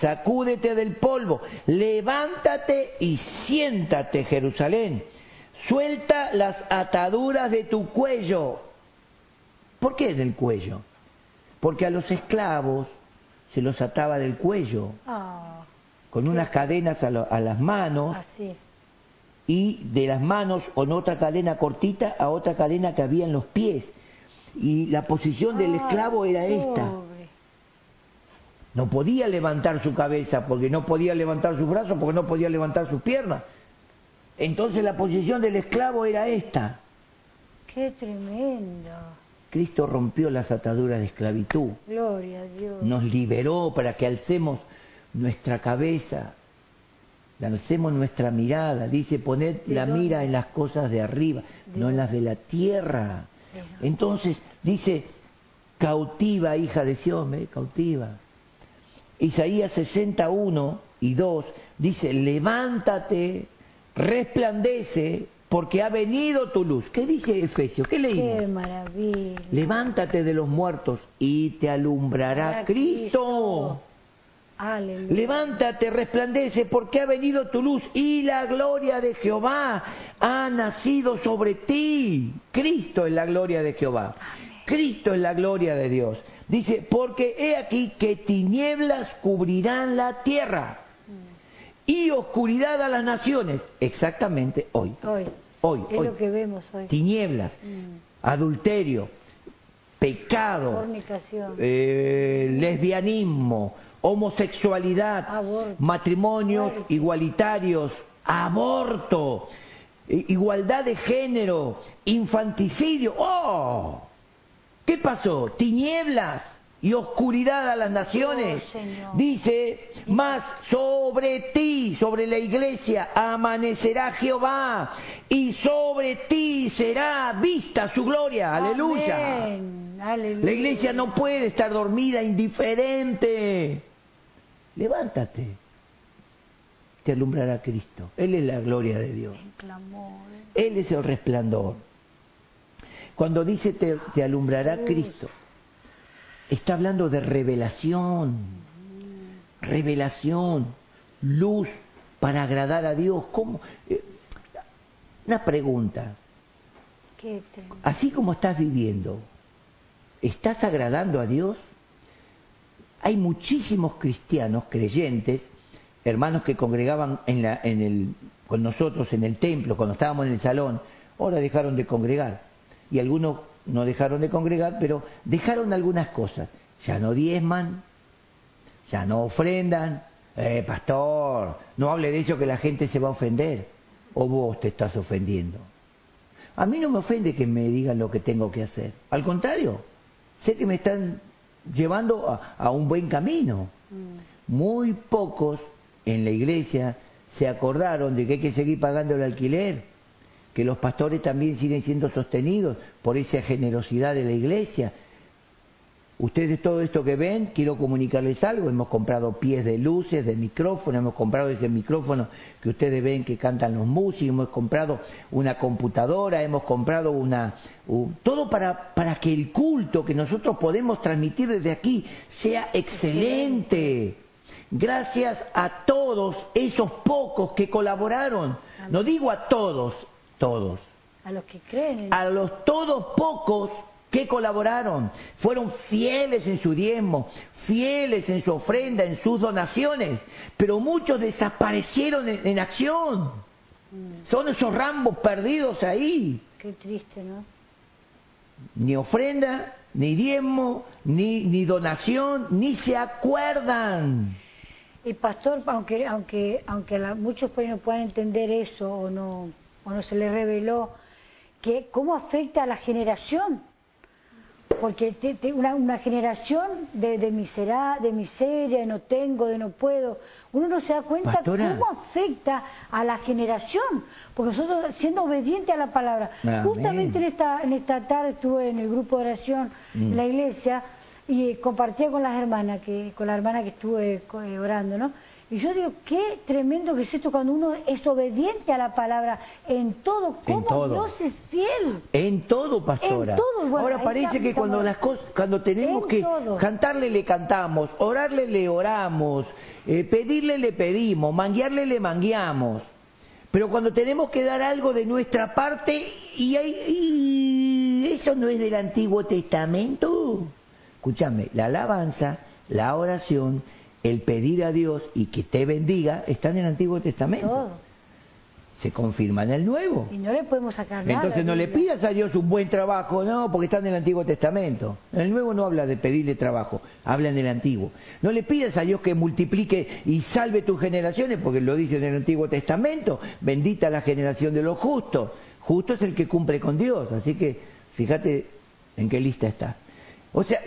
Sacúdete del polvo, levántate y siéntate, Jerusalén. Suelta las ataduras de tu cuello. ¿Por qué del cuello? porque a los esclavos se los ataba del cuello, ah, con unas cadenas a, las manos, y de las manos con otra cadena cortita a otra cadena que había en los pies. Y la posición del esclavo era esta. No podía levantar su cabeza porque no podía levantar sus brazos, porque no podía levantar sus piernas. Entonces la posición del esclavo era esta. Qué tremendo. Cristo rompió las ataduras de esclavitud. Gloria a Dios. Nos liberó para que alcemos nuestra cabeza, alcemos nuestra mirada. Dice, poned la mira en las cosas de arriba, no en las de la tierra. Entonces, dice, cautiva, hija de Sión, cautiva. Isaías 61 y 2 dice, levántate, resplandece, porque ha venido tu luz. ¿Qué dice Efesios? ¿Qué leímos? Qué maravilla. Levántate de los muertos y te alumbrará Cristo. Aleluya. Levántate, resplandece, porque ha venido tu luz y la gloria de Jehová ha nacido sobre ti. Cristo es la gloria de Jehová. Cristo es la gloria de Dios. Dice, porque he aquí que tinieblas cubrirán la tierra y oscuridad a las naciones. Exactamente hoy. Hoy. Hoy. Es lo que vemos hoy. Tinieblas, Mm. adulterio, pecado, Fornicación. eh, lesbianismo, homosexualidad, Aborto. matrimonios Aborto. igualitarios, aborto, igualdad de género, infanticidio. ¡Oh! ¿Qué pasó? Tinieblas y oscuridad a las naciones. Oh. Dice, más sobre ti, sobre la iglesia, amanecerá Jehová y sobre ti será vista su gloria. Aleluya. Amén. Aleluya. La iglesia no puede estar dormida, indiferente. Levántate. Te alumbrará Cristo. Él es la gloria de Dios. Él es el resplandor. Cuando dice te, te alumbrará Cristo, está hablando de revelación. Revelación. Luz para agradar a Dios. ¿Cómo? Eh, Una pregunta. Así como estás viviendo, ¿estás agradando a Dios? Hay muchísimos cristianos creyentes, hermanos que congregaban en la, en el, con nosotros en el templo, cuando estábamos en el salón, ahora dejaron de congregar. Y algunos no dejaron de congregar, pero dejaron algunas cosas. Ya no diezman, ya no ofrendan. Eh, pastor, no hable de eso que la gente se va a ofender. O vos te estás ofendiendo. A mí no me ofende que me digan lo que tengo que hacer. Al contrario, sé que me están llevando a, a un buen camino. Mm. Muy pocos en la iglesia se acordaron de que hay que seguir pagando el alquiler, que los pastores también siguen siendo sostenidos por esa generosidad de la iglesia. Ustedes todo esto que ven, quiero comunicarles algo, hemos comprado pies de luces, de micrófono, hemos comprado ese micrófono que ustedes ven que cantan los músicos, hemos comprado una computadora, hemos comprado una... todo para, para que el culto que nosotros podemos transmitir desde aquí sea excelente. Gracias a todos esos pocos que colaboraron. No digo a todos, todos A los que creen en a los todos pocos que colaboraron, fueron fieles en su diezmo, fieles en su ofrenda, en sus donaciones, pero muchos desaparecieron en, en acción. Son esos rambos perdidos ahí. Qué triste, ¿no? Ni ofrenda, ni diezmo, ni, ni donación, ni se acuerdan. Y pastor, aunque aunque aunque la- muchos pues no puedan entender eso o no o no se les reveló que cómo afecta a la generación, porque te- te- una, una generación de, de, misera- de miseria, de no tengo, de no puedo, uno no se da cuenta Pastora. cómo afecta a la generación, porque nosotros siendo obedientes a la palabra, Amén. justamente en esta en esta tarde estuve en el grupo de oración Mm. en la iglesia y compartía con las hermanas que con la hermana que estuve eh, orando no y yo digo qué tremendo que es esto cuando uno es obediente a la palabra en todo En cómo todo. Dios es fiel En todo, pastora. En todo, bueno, Ahora parece que cuando las cosas, cuando tenemos En que todo. cantarle le cantamos, orarle le oramos, eh, pedirle le pedimos, manguearle le mangueamos. Pero cuando tenemos que dar algo de nuestra parte y, hay, y eso no es del Antiguo Testamento. Escúchame, la alabanza, la oración, el pedir a Dios y que te bendiga están en el Antiguo Testamento. todo Se confirma en el Nuevo. y no le podemos sacar nada Entonces no le pidas a Dios un buen trabajo, no, porque está en el Antiguo Testamento. En el Nuevo no habla de pedirle trabajo, habla en el Antiguo. No le pidas a Dios que multiplique y salve tus generaciones, porque lo dice en el Antiguo Testamento. Bendita la generación de los justos. Justo es el que cumple con Dios. Así que, fíjate ¿En qué lista estás? O sea,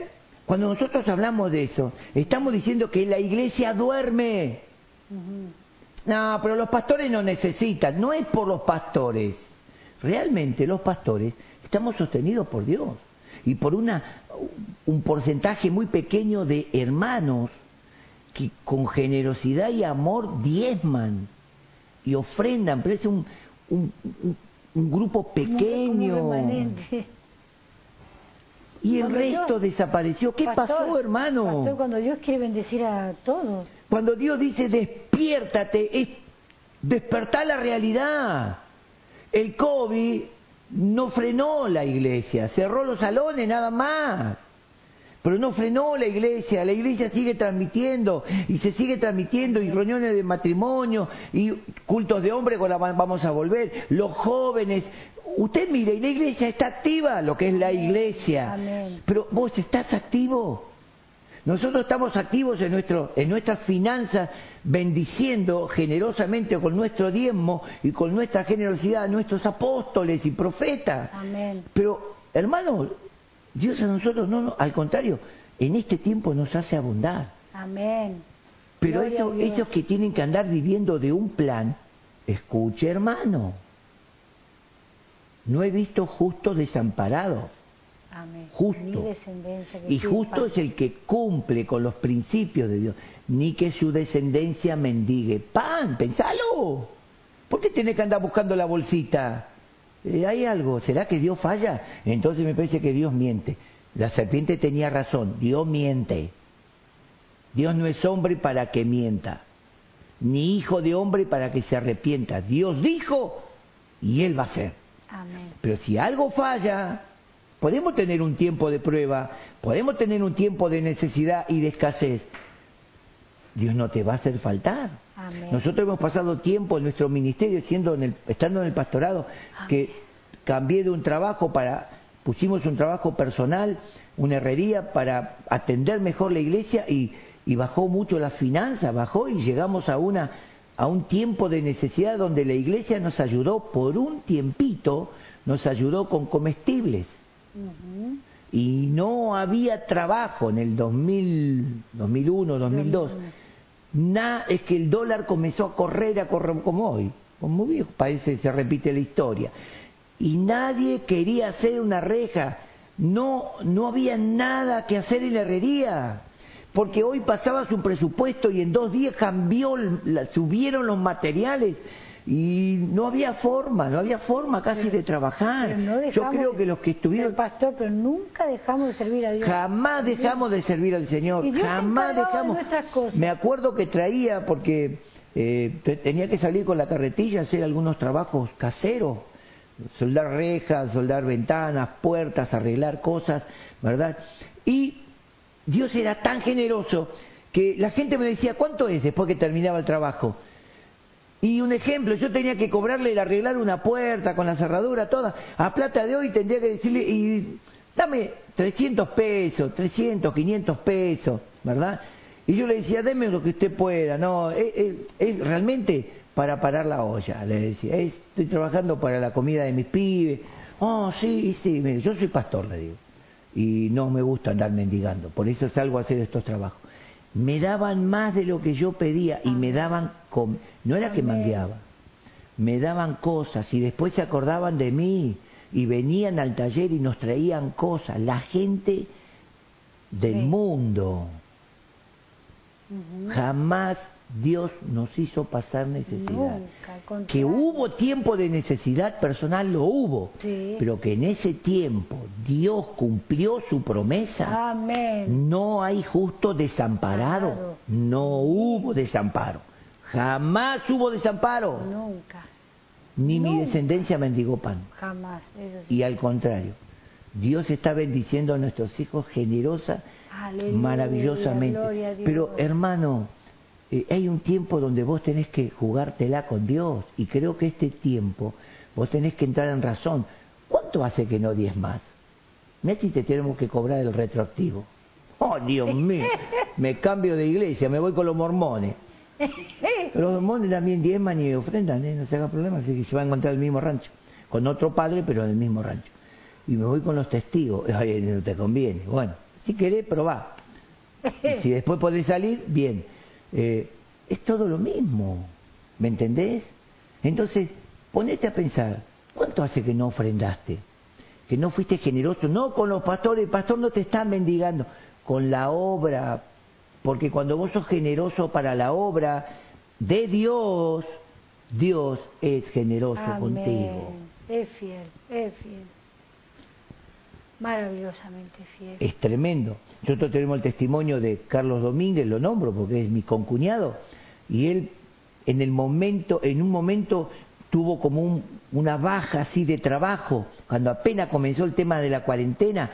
cuando nosotros hablamos de eso, estamos diciendo que la iglesia duerme. No, pero los pastores no necesitan, no es por los pastores. Realmente los pastores estamos sostenidos por Dios y por una, un porcentaje muy pequeño de hermanos que con generosidad y amor diezman y ofrendan, pero es un, un, un, grupo pequeño. Y el resto desapareció. ¿Qué pasó, hermano? Pastor, cuando Dios quiere bendecir a todos. Cuando Dios dice despiértate, es despertar la realidad. El COVID no frenó la iglesia, cerró los salones nada más. Pero no frenó la iglesia, la iglesia sigue transmitiendo y se sigue transmitiendo y reuniones de matrimonio y cultos de hombre cuando vamos a volver, los jóvenes. Usted mire, y la iglesia está activa, lo que es la iglesia. Pero vos estás activo. Nosotros estamos activos en, nuestro, en nuestras finanzas, bendiciendo generosamente con nuestro diezmo y con nuestra generosidad a nuestros apóstoles y profetas. Pero, hermano, Dios a nosotros no, no, al contrario, en este tiempo nos hace abundar. Amén. Pero eso, esos que tienen que andar viviendo de un plan, escuche hermano, no he visto justo desamparado Justo. Y justo es el que cumple con los principios de Dios, ni que su descendencia mendigue pan, pensalo. ¿Por qué tiene que andar buscando la bolsita? Eh, hay algo, ¿será que Dios falla? Entonces me parece que Dios miente. La serpiente tenía razón, Dios miente. Dios no es hombre para que mienta, ni hijo de hombre para que se arrepienta. Dios dijo y Él va a hacer. Pero si algo falla, Podemos tener un tiempo de prueba, podemos tener un tiempo de necesidad y de escasez. Dios no te va a hacer faltar. Nosotros hemos pasado tiempo en nuestro ministerio, siendo en el, estando en el pastorado, que cambié de un trabajo para, pusimos un trabajo personal, una herrería para atender mejor la iglesia y, y bajó mucho la finanza, bajó y llegamos a una a un tiempo de necesidad donde la iglesia nos ayudó por un tiempito, nos ayudó con comestibles. Y no había trabajo en el 2000, 2001, 2002. Nada, es que el dólar comenzó a correr, a correr como hoy, como viejo, parece se repite la historia. Y nadie quería hacer una reja, no, no había nada que hacer en la herrería, porque hoy pasabas un presupuesto y en dos días cambió, subieron los materiales y no había forma, no había forma casi de trabajar. Yo creo que los que estuvieron... pastor, pero nunca dejamos de servir a Dios. Jamás dejamos de servir al Señor, jamás dejamos... Me acuerdo que traía, porque eh, tenía que salir con la carretilla a hacer algunos trabajos caseros, soldar rejas, soldar ventanas, puertas, arreglar cosas, ¿verdad? Y Dios era tan generoso que la gente me decía, ¿cuánto es después que terminaba el trabajo? Y un ejemplo, yo tenía que cobrarle el arreglar una puerta con la cerradura toda. A plata de hoy tendría que decirle, y dame 300 pesos, 300, 500 pesos, ¿verdad? Y yo le decía, deme lo que usted pueda, no, es, realmente para parar la olla, le decía, estoy trabajando para la comida de mis pibes. Oh, sí, sí, mire, yo soy pastor, le digo, y no me gusta andar mendigando, por eso salgo a hacer estos trabajos me daban más de lo que yo pedía y me daban, no era que mangueaba, me daban cosas y después se acordaban de mí y venían al taller y nos traían cosas, la gente del mundo. Jamás Dios nos hizo pasar necesidad. que hubo tiempo de necesidad personal, lo hubo. Pero que en ese tiempo Dios cumplió su promesa. No hay justo desamparado. No hubo desamparo. Jamás hubo desamparo. Nunca. Ni mi descendencia mendigó pan. Jamás. Y al contrario, Dios está bendiciendo a nuestros hijos generosa, maravillosamente. Pero hermano, eh, hay un tiempo donde vos tenés que jugártela con Dios y creo que este tiempo vos tenés que entrar en razón. ¿Cuánto hace que no diez más? Si te tenemos que cobrar el retroactivo. Oh, Dios mío, me cambio de iglesia, me voy con los mormones. Los mormones también diezman y ofrendan, ¿eh? no se haga problema, así que se va a encontrar el mismo rancho, con otro padre, pero en el mismo rancho. y me voy con los testigos. Ay, no te conviene. Bueno, si querés, probá. si después podés salir, bien. Eh, es todo lo mismo, ¿me entendés? Entonces, ponete a pensar, ¿cuánto hace que no ofrendaste? Que no fuiste generoso, no con los pastores, el pastor no te está mendigando, con la obra, porque cuando vos sos generoso para la obra de Dios, Dios es generoso contigo. Es fiel, es fiel. Maravillosamente fiel. Es tremendo. Nosotros tenemos el testimonio de Carlos Domínguez, lo nombro porque es mi concuñado, y él en el momento, en un momento tuvo como una baja así de trabajo, cuando apenas comenzó el tema de la cuarentena,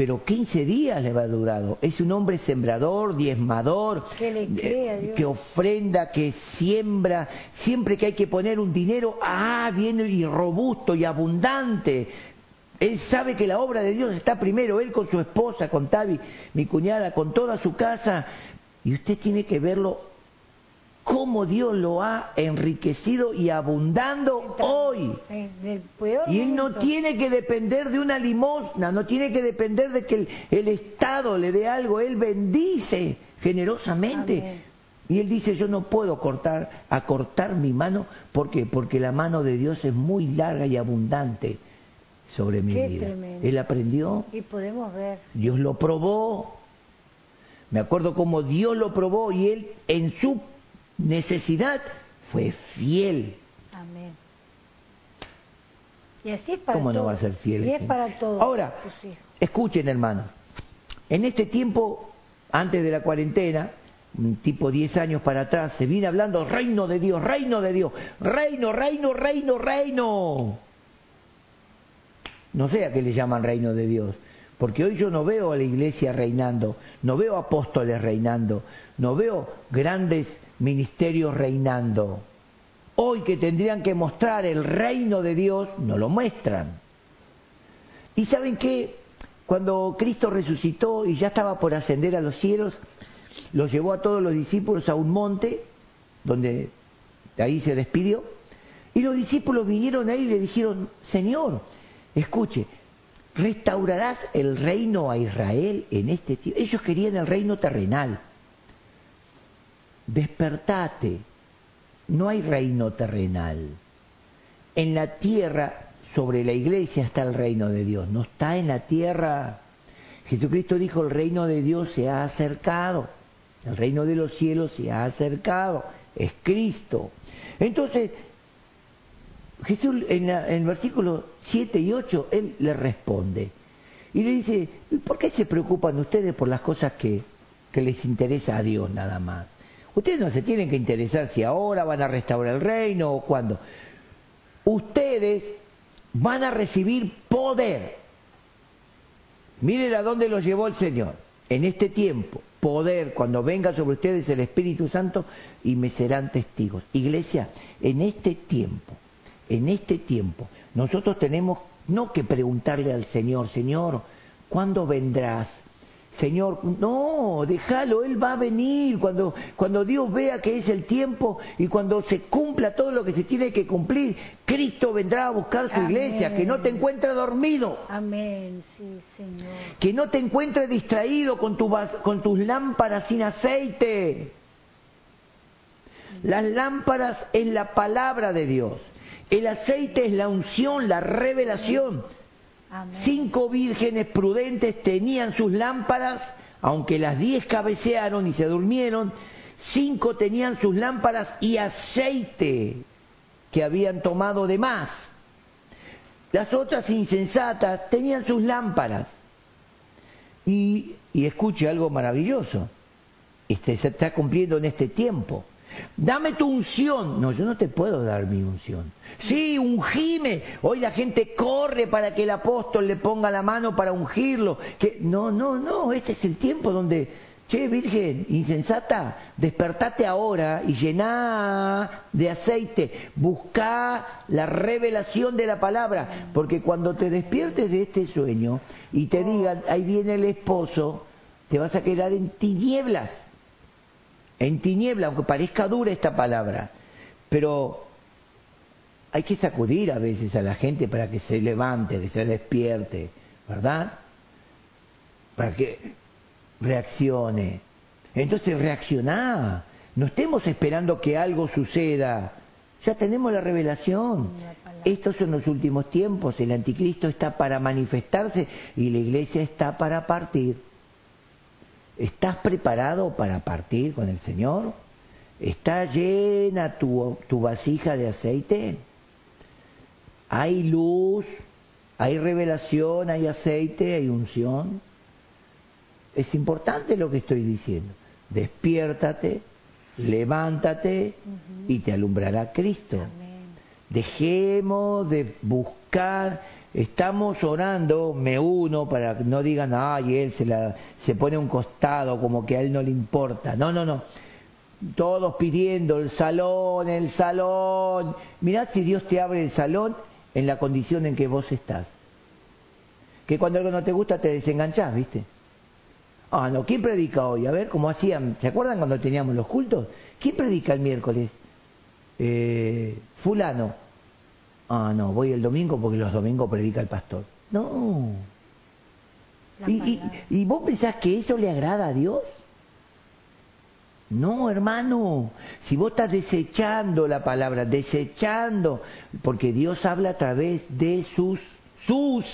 pero 15 días le va durado. Es un hombre sembrador, diezmador, eh, que ofrenda, que siembra, siempre que hay que poner un dinero, ah, viene y robusto y abundante. Él sabe que la obra de Dios está primero, él con su esposa, con Tavi, mi cuñada, con toda su casa, y usted tiene que verlo cómo Dios lo ha enriquecido y abundando hoy. Y él no tiene que depender de una limosna, no tiene que depender de que el, Estado le dé algo, él bendice generosamente. Y él dice, yo no puedo cortar, acortar mi mano, ¿por qué? Porque la mano de Dios es muy larga y abundante sobre mi vida. Él aprendió. Y podemos ver. Dios lo probó. Me acuerdo cómo Dios lo probó y él en su necesidad, fue fiel. Amén. Y así es para ¿Cómo no va a ser fiel? Y es para todos. Ahora, escuchen hermanos, en este tiempo, antes de la cuarentena, un tipo 10 años para atrás, se viene hablando reino de Dios, reino de Dios, reino, reino, reino, reino. No sé a qué le llaman reino de Dios, porque hoy yo no veo a la iglesia reinando, no veo apóstoles reinando, no veo grandes ministerio reinando. Hoy que tendrían que mostrar el reino de Dios, no lo muestran. Y saben que cuando Cristo resucitó y ya estaba por ascender a los cielos, los llevó a todos los discípulos a un monte, donde ahí se despidió, y los discípulos vinieron ahí y le dijeron, Señor, escuche, ¿restaurarás el reino a Israel en este tiempo? Ellos querían el reino terrenal despertate, no hay reino terrenal. En la tierra, sobre la iglesia está el reino de Dios, no está en la tierra. Jesucristo dijo, el reino de Dios se ha acercado, el reino de los cielos se ha acercado, es Cristo. Entonces, Jesús en, el versículo 7 y 8, Él le responde y le dice, ¿por qué se preocupan ustedes por las cosas que les interesa a Dios nada más? Ustedes no se tienen que interesar si ahora van a restaurar el reino o cuándo. Ustedes van a recibir poder. Miren a dónde los llevó el Señor. En este tiempo, poder, cuando venga sobre ustedes el Espíritu Santo y me serán testigos. Iglesia, en este tiempo, en este tiempo, nosotros tenemos no que preguntarle al Señor, Señor, ¿cuándo vendrás? Señor, no, déjalo, Él va a venir cuando, cuando Dios vea que es el tiempo y cuando se cumpla todo lo que se tiene que cumplir, Cristo vendrá a buscar su iglesia, que no te encuentre dormido. Amén, sí, Señor. Que no te encuentre distraído con, tu, con tus lámparas sin aceite. Las lámparas es la palabra de Dios. El aceite es la unción, la revelación. Cinco vírgenes prudentes tenían sus lámparas, aunque las diez cabecearon y se durmieron, cinco tenían sus lámparas y aceite que habían tomado de más. Las otras insensatas tenían sus lámparas. Y, y escuche algo maravilloso, este, se está cumpliendo en este tiempo. Dame tu unción. No, yo no te puedo dar mi unción. Sí, ungime. Hoy la gente corre para que el apóstol le ponga la mano para ungirlo. Que... No, no, no. Este es el tiempo donde, che, virgen, insensata, despertate ahora y llená de aceite. Busca la revelación de la palabra. Porque cuando te despiertes de este sueño y te digan, ahí viene el esposo, te vas a quedar en tinieblas en tiniebla, aunque parezca dura esta palabra, pero hay que sacudir a veces a la gente para que se levante, que se despierte, ¿verdad? Para que reaccione. Entonces reacciona. No estemos esperando que algo suceda. Ya tenemos la revelación. Estos son los últimos tiempos. El anticristo está para manifestarse y la iglesia está para partir. ¿Estás preparado para partir con el Señor? ¿Está llena tu, tu vasija de aceite? ¿Hay luz? ¿Hay revelación? ¿Hay aceite? ¿Hay unción? Es importante lo que estoy diciendo. Despiértate, levántate y te alumbrará Cristo. Dejemos de buscar, estamos orando, me uno para que no digan, ay, él se, la, se pone un costado como que a él no le importa. No, no, no. Todos pidiendo el salón, el salón. Mirad si Dios te abre el salón en la condición en que vos estás. Que cuando algo no te gusta te desenganchás, ¿viste? Ah, no, ¿quién predica hoy? A ver, ¿cómo hacían? ¿Se acuerdan cuando teníamos los cultos? ¿Quién predica el miércoles? Eh, fulano. Ah, no, voy el domingo porque los domingos predica el pastor. No. ¿Y, y, vos pensás que eso le agrada a Dios? No, hermano, si vos estás desechando la palabra, desechando, porque Dios habla a través de sus, sus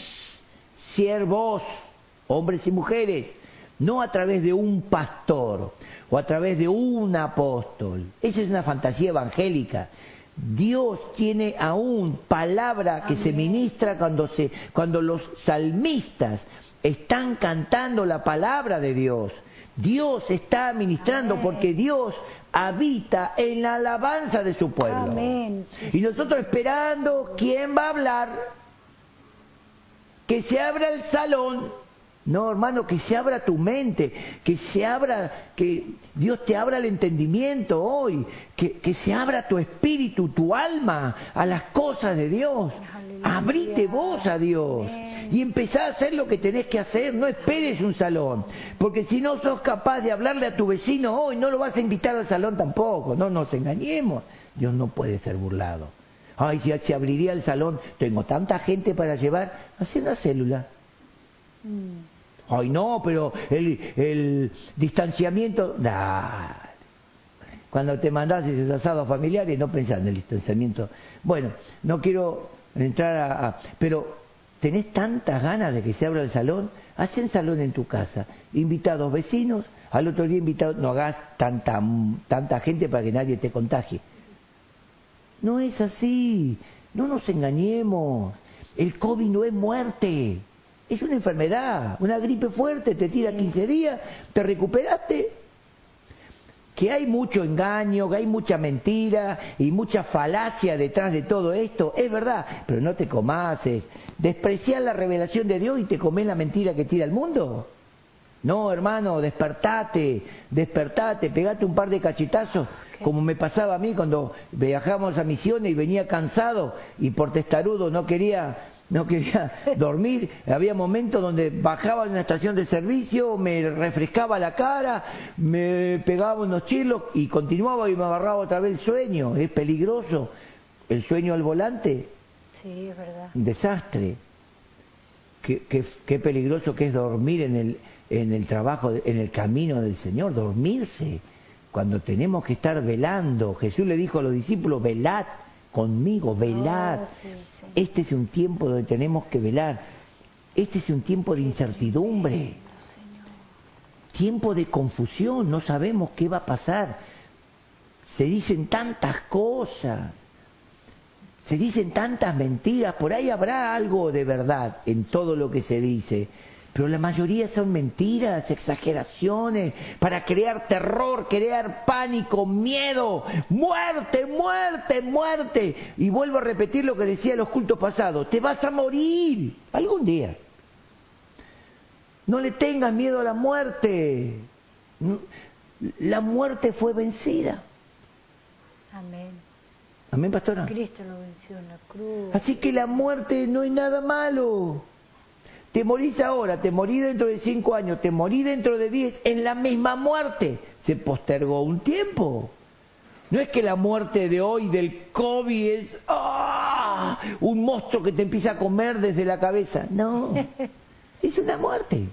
siervos, hombres y mujeres no a través de un pastor o a través de un apóstol. Esa es una fantasía evangélica. Dios tiene aún palabra que se ministra cuando, se, cuando los salmistas están cantando la palabra de Dios. Dios está ministrando porque Dios habita en la alabanza de su pueblo. Y nosotros esperando quién va a hablar, que se abra el salón no, hermano, que se abra tu mente, que se abra, que Dios te abra el entendimiento hoy, que, se abra tu espíritu, tu alma a las cosas de Dios. Abrite vos a Dios y empezá a hacer lo que tenés que hacer. No esperes un salón, porque si no sos capaz de hablarle a tu vecino hoy, no lo vas a invitar al salón tampoco. No nos engañemos. Dios no puede ser burlado. Ay, si se abriría el salón, tengo tanta gente para llevar, hacer una célula. Mm. Ay, no, pero el, el distanciamiento. Cuando te mandás esos asados familiares, no pensás en el distanciamiento. Bueno, no quiero entrar a, Pero tenés tantas ganas de que se abra el salón, hacen salón en tu casa. Invitados vecinos, al otro día invitados. No hagas tanta, tanta gente para que nadie te contagie. No es así. No nos engañemos. El COVID no es muerte. Es una enfermedad, una gripe fuerte, te tira 15 días, te recuperaste. Que hay mucho engaño, que hay mucha mentira y mucha falacia detrás de todo esto, es verdad, pero no te comases. Despreciar la revelación de Dios y te comes la mentira que tira el mundo. No, hermano, despertate, despertate, pegate un par de cachetazos, como me pasaba a mí cuando viajamos a misiones y venía cansado y por testarudo no quería no quería dormir. Había momentos donde bajaba en una estación de servicio, me refrescaba la cara, me pegaba unos chilos y continuaba y me agarraba otra vez el sueño. Es peligroso. El sueño al volante. Sí, es verdad. Un desastre. Qué, qué, qué peligroso que es dormir en el, en el trabajo, en el camino del Señor, dormirse. Cuando tenemos que estar velando. Jesús le dijo a los discípulos, velad conmigo, velar. Oh, este es un tiempo donde tenemos que velar. Este es un tiempo de incertidumbre. Tiempo de confusión, no sabemos qué va a pasar. Se dicen tantas cosas. Se dicen tantas mentiras, por ahí habrá algo de verdad en todo lo que se dice, pero la mayoría son mentiras, exageraciones, para crear terror, crear pánico, miedo, muerte, muerte, muerte. Y vuelvo a repetir lo que decía en los cultos pasados, te vas a morir algún día. No le tengas miedo a la muerte. La muerte fue vencida. Amén. Amén, pastora. Cristo lo venció en la cruz. Así que la muerte no es nada malo. Te morís ahora, te morí dentro de cinco años, te morí dentro de diez, en la misma muerte. Se postergó un tiempo. No es que la muerte de hoy del COVID es ¡ah! un monstruo que te empieza a comer desde la cabeza. No, es una muerte.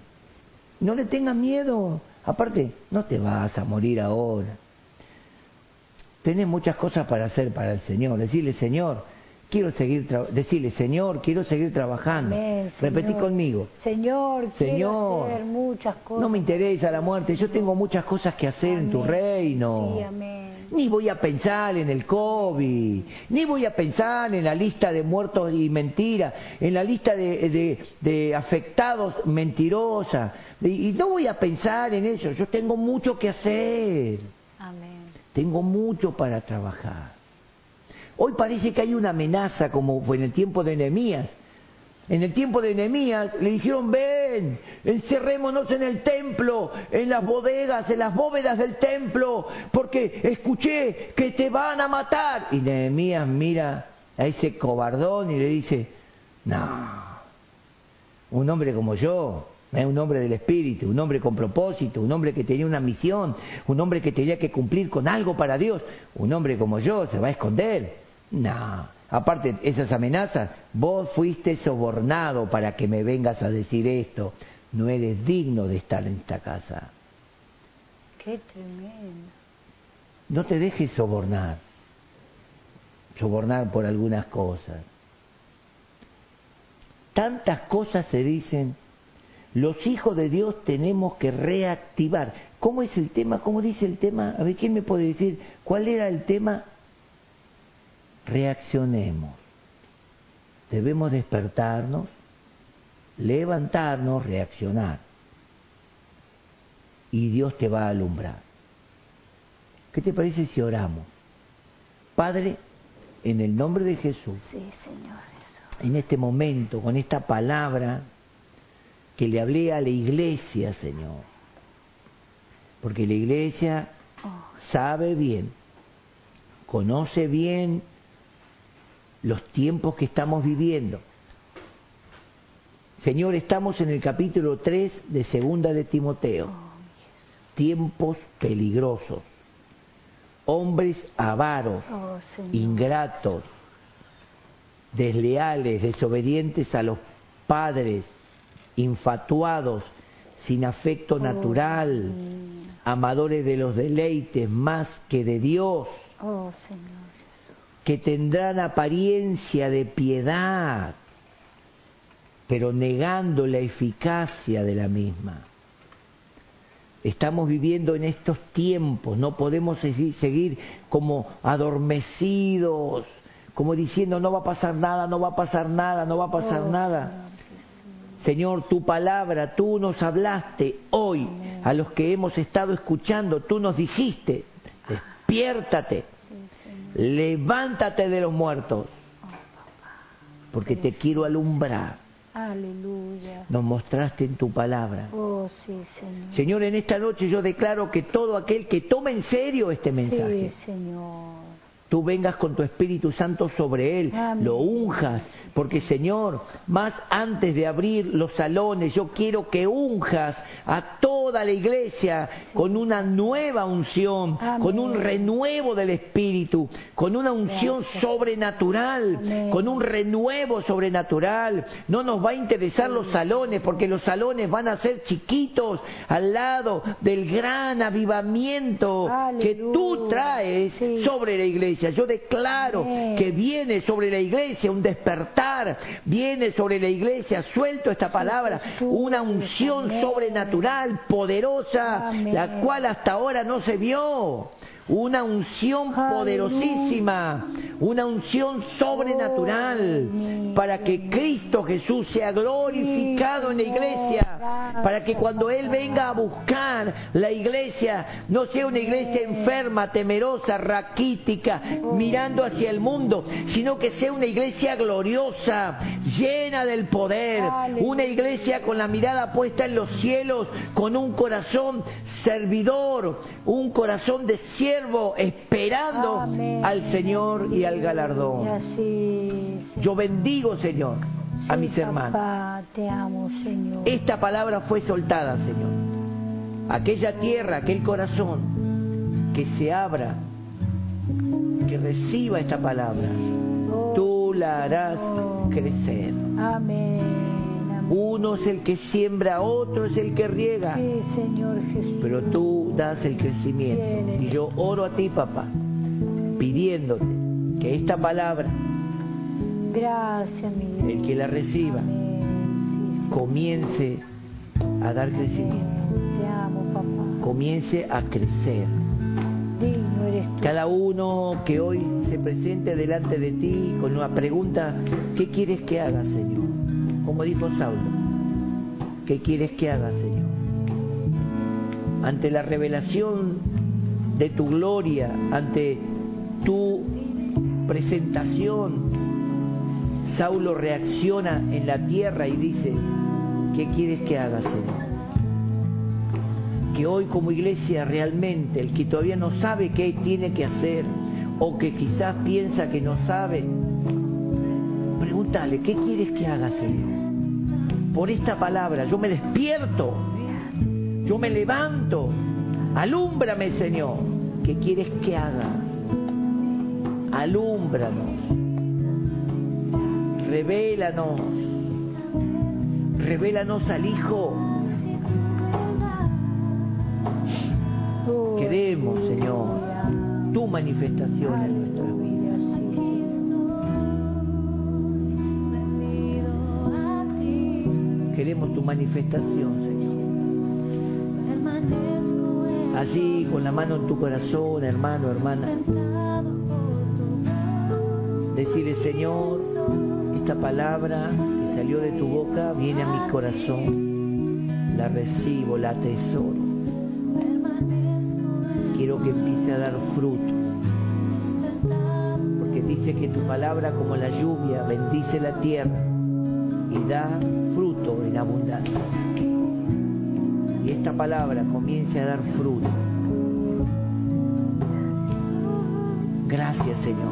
No le tengas miedo. Aparte, no te vas a morir ahora. Tenés muchas cosas para hacer para el Señor. Decirle, Señor, quiero seguir decirle Señor quiero seguir trabajando. Repetí conmigo. Señor Señor hacer muchas cosas no me interesa la muerte yo tengo muchas cosas que hacer en tu reino. Ni voy a pensar en el COVID ni voy a pensar en la lista de muertos y mentiras en la lista de, de, afectados mentirosa y no voy a pensar en eso yo tengo mucho que hacer. Amén. tengo mucho para trabajar Hoy parece que hay una amenaza como fue en el tiempo de Nehemías. En el tiempo de Nehemías le dijeron, ven, encerrémonos en el templo, en las bodegas, en las bóvedas del templo, porque escuché que te van a matar. Y Nehemías mira a ese cobardón y le dice, no, un hombre como yo, es un hombre del espíritu, un hombre con propósito, un hombre que tenía una misión, un hombre que tenía que cumplir con algo para Dios, un hombre como yo se va a esconder. No, aparte esas amenazas, vos fuiste sobornado para que me vengas a decir esto, no eres digno de estar en esta casa. Qué tremendo. No te dejes sobornar, sobornar por algunas cosas. Tantas cosas se dicen, los hijos de Dios tenemos que reactivar. ¿Cómo es el tema? ¿Cómo dice el tema? A ver, ¿quién me puede decir cuál era el tema? Reaccionemos. Debemos despertarnos, levantarnos, reaccionar. Y Dios te va a alumbrar. ¿Qué te parece si oramos? Padre, en el nombre de Jesús, en este momento, con esta palabra que le hablé a la iglesia, Señor, porque la iglesia oh. sabe bien, conoce bien los tiempos que estamos viviendo. Señor, estamos en el capítulo 3 de Segunda de Timoteo. Tiempos peligrosos. Hombres avaros, oh, ingratos, desleales, desobedientes a los padres, infatuados, sin afecto oh, natural, amadores de los deleites más que de Dios. Oh, Señor que tendrán apariencia de piedad, pero negando la eficacia de la misma. Estamos viviendo en estos tiempos, no podemos seguir como adormecidos, como diciendo no va a pasar nada, no va a pasar nada, no va a pasar oh, nada. Señor, tu palabra, tú nos hablaste hoy a los que hemos estado escuchando, tú nos dijiste, despiértate, levántate de los muertos, porque te quiero alumbrar. Aleluya. Nos mostraste en tu palabra. Oh, sí, Señor. Señor, en esta noche yo declaro que todo aquel que tome en serio este mensaje, sí, Señor tú vengas con tu Espíritu Santo sobre él, lo unjas, porque Señor, más antes de abrir los salones, yo quiero que unjas a toda la iglesia con una nueva unción, con un renuevo del Espíritu, con una unción sobrenatural, con un renuevo sobrenatural. No nos va a interesar los salones, porque los salones van a ser chiquitos al lado del gran avivamiento que tú traes sobre la iglesia. Yo declaro que viene sobre la iglesia un despertar, viene sobre la iglesia, suelto esta palabra, una unción sobrenatural, poderosa, la cual hasta ahora no se vio una unción poderosísima, una unción sobrenatural, para que Cristo Jesús sea glorificado en la iglesia, para que cuando Él venga a buscar la iglesia, no sea una iglesia enferma, temerosa, raquítica, mirando hacia el mundo, sino que sea una iglesia gloriosa, llena del poder, una iglesia con la mirada puesta en los cielos, con un corazón servidor, un corazón de cielo esperando al Señor y al galardón. Yo bendigo, Señor, a mis hermanos. Esta palabra fue soltada, Señor. Aquella tierra, aquel corazón que se abra que reciba esta palabra, tú la harás crecer. Amén. Uno es el que siembra, otro es el que riega. Sí, Señor Jesús. Pero tú das el crecimiento. Y yo oro a ti, papá, pidiéndote que esta palabra, Gracias, mi el que la reciba, Amén. comience a dar crecimiento, Te amo, papá. comience a crecer. Digno eres tú. Cada uno que hoy se presente delante de ti con una pregunta, ¿qué quieres que haga, Señor? Como dijo Saulo, ¿qué quieres que haga, Señor? Ante la revelación de tu gloria, ante tu presentación, Saulo reacciona en la tierra y dice, ¿qué quieres que haga, Señor? que hoy como iglesia realmente el que todavía no sabe qué tiene que hacer o que quizás piensa que no sabe, pregúntale, ¿qué quieres que haga, Señor? Por esta palabra, yo me despierto, yo me levanto, alúmbrame, Señor, ¿qué quieres que haga? Alúmbranos, revélanos, revélanos al Hijo. Queremos. Señor, tu manifestación en Queremos tu manifestación, Señor. Así, con la mano en tu corazón, hermano, hermana, decirle, Señor, esta palabra que salió de tu boca viene a mi corazón, la recibo, la atesoro. Quiero que empiece a dar fruto, porque dice que tu palabra como la lluvia bendice la tierra y da en abundancia. Y esta palabra comience a dar fruto. Gracias, Señor.